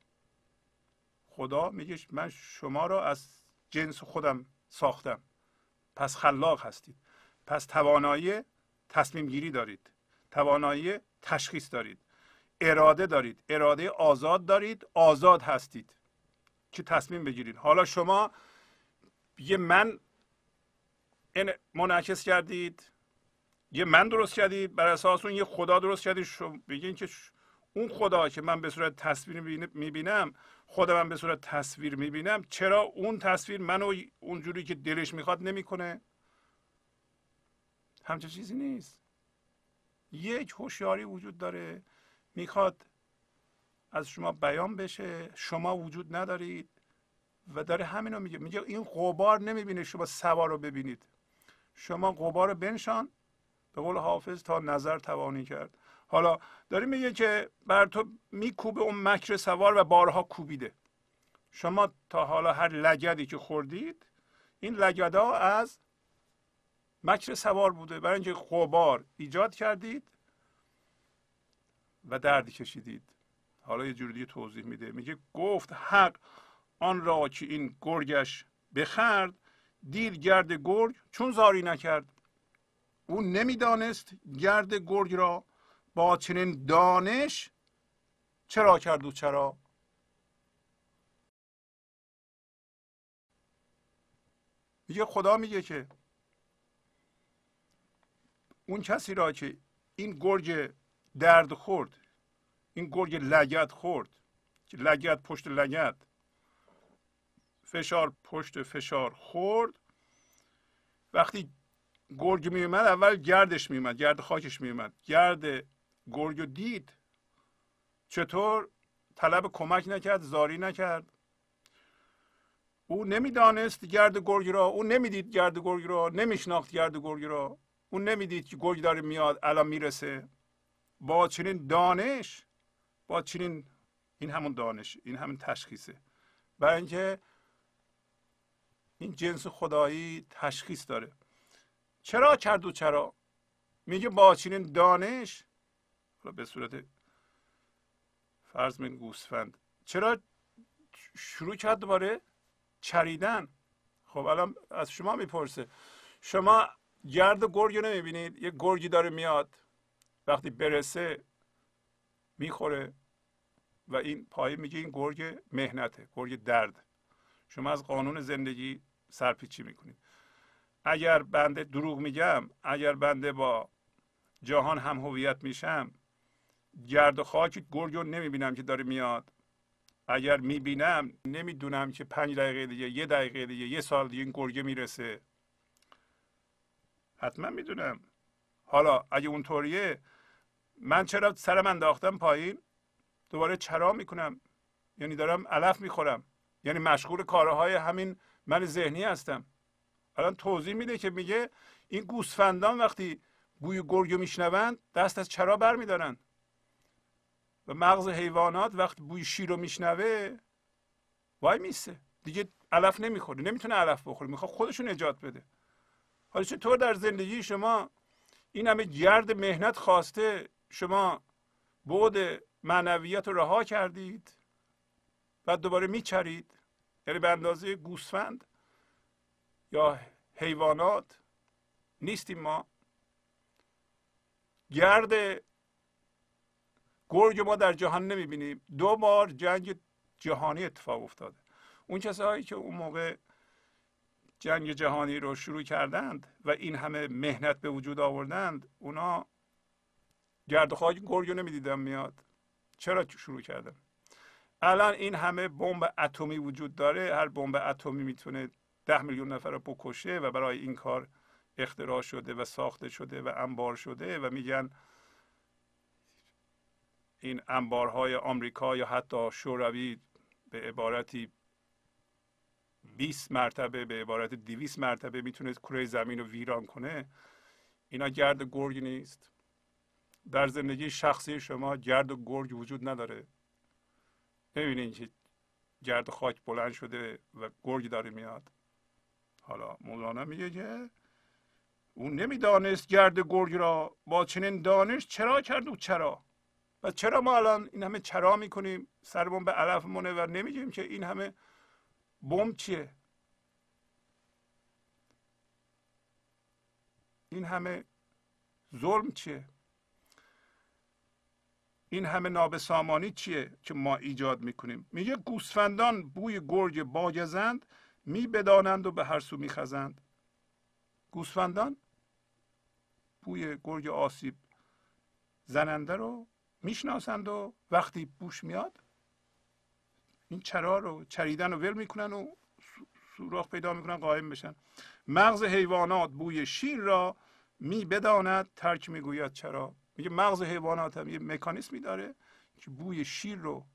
خدا میگه من شما را از جنس خودم ساختم. پس خلاق هستید. پس توانایی تصمیم گیری دارید. توانایی تشخیص دارید. اراده دارید. اراده آزاد دارید. آزاد هستید. که تصمیم بگیرید. حالا شما یه من منعکس کردید. یه من درست کردید. بر اساس اون یه خدا درست کردید. بگین که اون خدا که من به صورت تصویر می‌بینم خودم من به صورت تصویر می‌بینم چرا اون تصویر منو اونجوری که دلش می‌خواد نمی‌کنه؟ همچه چیزی نیست. یک هوشیاری وجود داره. می‌خواد از شما بیان بشه. شما وجود ندارید. و داره همینو میگه. میگه این غبار نمی‌بینه شما سوار رو ببینید. شما غبار رو بنشان. به قول حافظ تا نظر توانی کرد. حالا داریم میگه که بر تو میکوبه اون مکر سوار و بارها کوبیده. شما تا حالا هر لگدی که خوردید این لگدا از مکر سوار بوده. برای اینکه غبار ایجاد کردید و درد کشیدید. حالا یه جوری توضیح میده. میگه گفت حق آن را که این گرگش بخرد دید گرد گرگ چون زاری نکرد. او نمی‌دانست گرد گرگ را با چنین دانش؟ چرا کرد و چرا؟ میگه خدا میگه که اون کسی را که این گرگ درد خورد این گرگ لگت خورد که لگت پشت لگت فشار پشت فشار خورد. وقتی گرگ می اومد اول گردش می اومد گرد خاکش می اومد گرد گرگ دید. چطور طلب کمک نکرد زاری نکرد. او نمی‌دانست گرد گرگ را او نمی‌دید گرد گرگ را نمیشناخت گرد گرگ را. او نمی‌دید که گرگ داره میاد الان می‌رسه. با چنین دانش با چنین این همون دانش این همون تشخیصه. برای اینکه این جنس خدایی تشخیص داره. چرا کرد و چرا؟ میگه با چنین دانش به صورت فرض من گوسفند. چرا شروع کرد دوباره؟ چریدن. خب الان از شما می‌پرسه. شما گرد گرگ نمی‌بینید؟ یه گرگی داره میاد وقتی برسه می‌خوره و این پایه میگه این گرگ مهنته گرگ درد. شما از قانون زندگی سرپیچی می‌کنید. اگر بنده دروغ میگم اگر بنده با جهان هم هویت میشم گرد و خاک گرگ رو نمی‌بینم که داره میاد. اگر می‌بینم نمی‌دونم که پنج دقیقه دیگه یه دقیقه دیگه یه سال دیگه این گرگه می‌رسه. حتما می‌دونم. حالا اگه اونطوریه من چرا سرم انداختم پایین؟ دوباره چرا می‌کنم؟ یعنی دارم علف می‌خورم. یعنی مشغول کارهای همین من ذهنی هستم. الان توضیح میده که میگه این گوسفندان وقتی بوی گرگو میشنوند دست از چرا برمیدارن. و مغز حیوانات وقتی بوی شیر رو میشنوه وای میسه. دیگه علف نمی‌خوره. نمی‌تونه علف بخوره. می‌خواد خودشون نجات بده. حالا چطور در زندگی شما این همه گرد مهنت خواسته شما بعد معنویت رو رها کردید و دوباره میچرید؟ یعنی به اندازه گوسفند یا حیوانات نیستیم ما. گرد گرگ ما در جهان نمی‌بینیم دو بار جنگ جهانی اتفاق افتاده. اون کسایی که اون موقع جنگ جهانی رو شروع کردند و این همه مهنت به وجود آوردند اونا گرد خاک گرگ رو نمی‌دیدن میاد. چرا شروع کردن؟ الان این همه بمب اتمی وجود داره. هر بمب اتمی می‌تونه ده میلیون نفر رو بکشه و برای این کار اختراع شده و ساخته شده و انبار شده و میگن این انبارهای آمریکا یا حتی شوروی به عبارتی 20 مرتبه به عبارت 200 مرتبه می‌تونه کره زمین رو ویران کنه اینا گرد گرگ نیست. در زندگی شخصی شما گرد و گرگ وجود نداره. ببینید که گرد خاک بلند شده و گرگ داره میاد. حالا مولانا میگه که او نمی‌دانست گرد گرگ را با چنین دانش چرا کرد او چرا؟ و چرا ما الان این همه چرا می‌کنیم؟ سرمون به علف مونه و نمیگیم که این همه بم چیه؟ این همه ظلم چیه؟ این همه نابسامانی چیه که ما ایجاد می‌کنیم؟ میگه گوسفندان بوی گرگ باگزند می بدانند و به هر سو میخزند. گوسفندان بوی گرگ آسیب زننده رو می‌شناسند و وقتی بوش میاد این چرا رو چریدن رو ول می‌کنن و سوراخ پیدا می‌کنن قایم بشن. مغز حیوانات بوی شیر را می بداند ترک می‌گوید چرا. میگه مغز حیوانات هم یه مکانیسمی داره که بوی شیر رو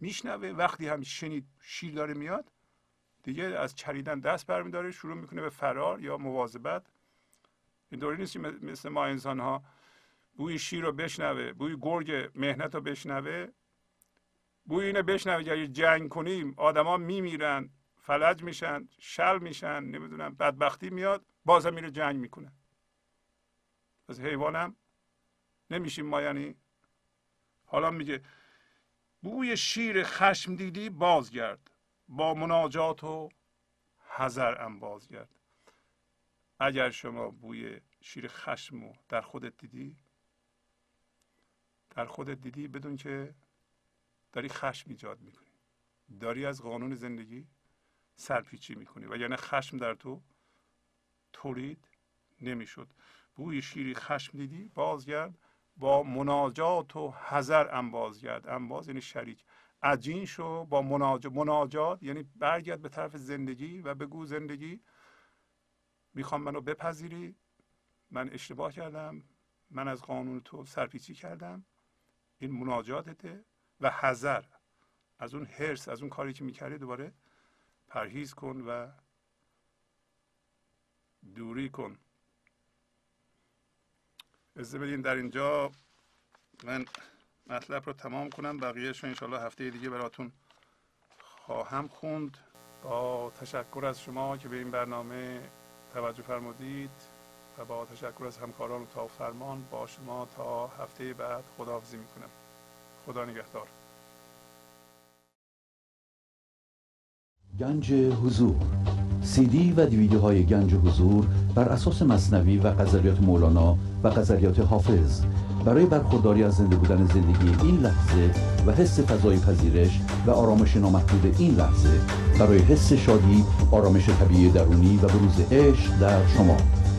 میشنوه. وقتی هم شنید شیر داره میاد دیگه از چریدن دست برمیداره شروع می‌کنه به فرار یا مواظبت. اینطوری نیست مثل ما انسان ها بوی شیر رو بشنوه بوی گرگ مهنت رو بشنوه. بوی اینو بشنوه اگه جنگ کنیم آدما میمیرن فلج میشن شل میشن نمی‌دونم بدبختی میاد بازم میره جنگ می‌کنه. از حیوانم نمیشیم ما یعنی حالا میگه بوی شیر خشم دیدی بازگرد. با مناجات و ام بازگرد. اگر شما بوی شیر خشم رو در خودت دیدی در خودت دیدی بدون که داری خشم ایجاد می‌کنی. داری از قانون زندگی سرپیچی می‌کنی. و یعنی خشم در تو تولید نمی‌شد. بوی شیری خشم دیدی بازگرد با مناجات و حذر انبازگرد انباز یعنی شریک. عجین شو با مناجات مناجات یعنی برگرد به طرف زندگی و بگو زندگی می‌خوام منو بپذیری. من اشتباه کردم. من از قانون تو سرپیچی کردم. این مناجاتته و حذر. از اون هرس از اون کاری که می‌کردی دوباره پرهیز کن و دوری کن. اجازه بدین در اینجا من مطلب رو تمام کنم. بقیهش رو انشالله هفته دیگه براتون خواهم خوند. با تشکر از شما که به این برنامه توجه فرمودید. و با تشکر از همکاران تا فرمان با شما تا هفته بعد خداحافظی می‌کنم. خدا نگهدار. گنج حضور. سی دی و دیویدیو های گنج حضور بر اساس مصنوی و قذریات مولانا و قذریات حافظ. برای برخورداری از زنده بودن زندگی این لحظه و حس فضای پذیرش و آرامش نامحدود این لحظه برای حس شادی آرامش طبیعی درونی و بروز عشق در شما.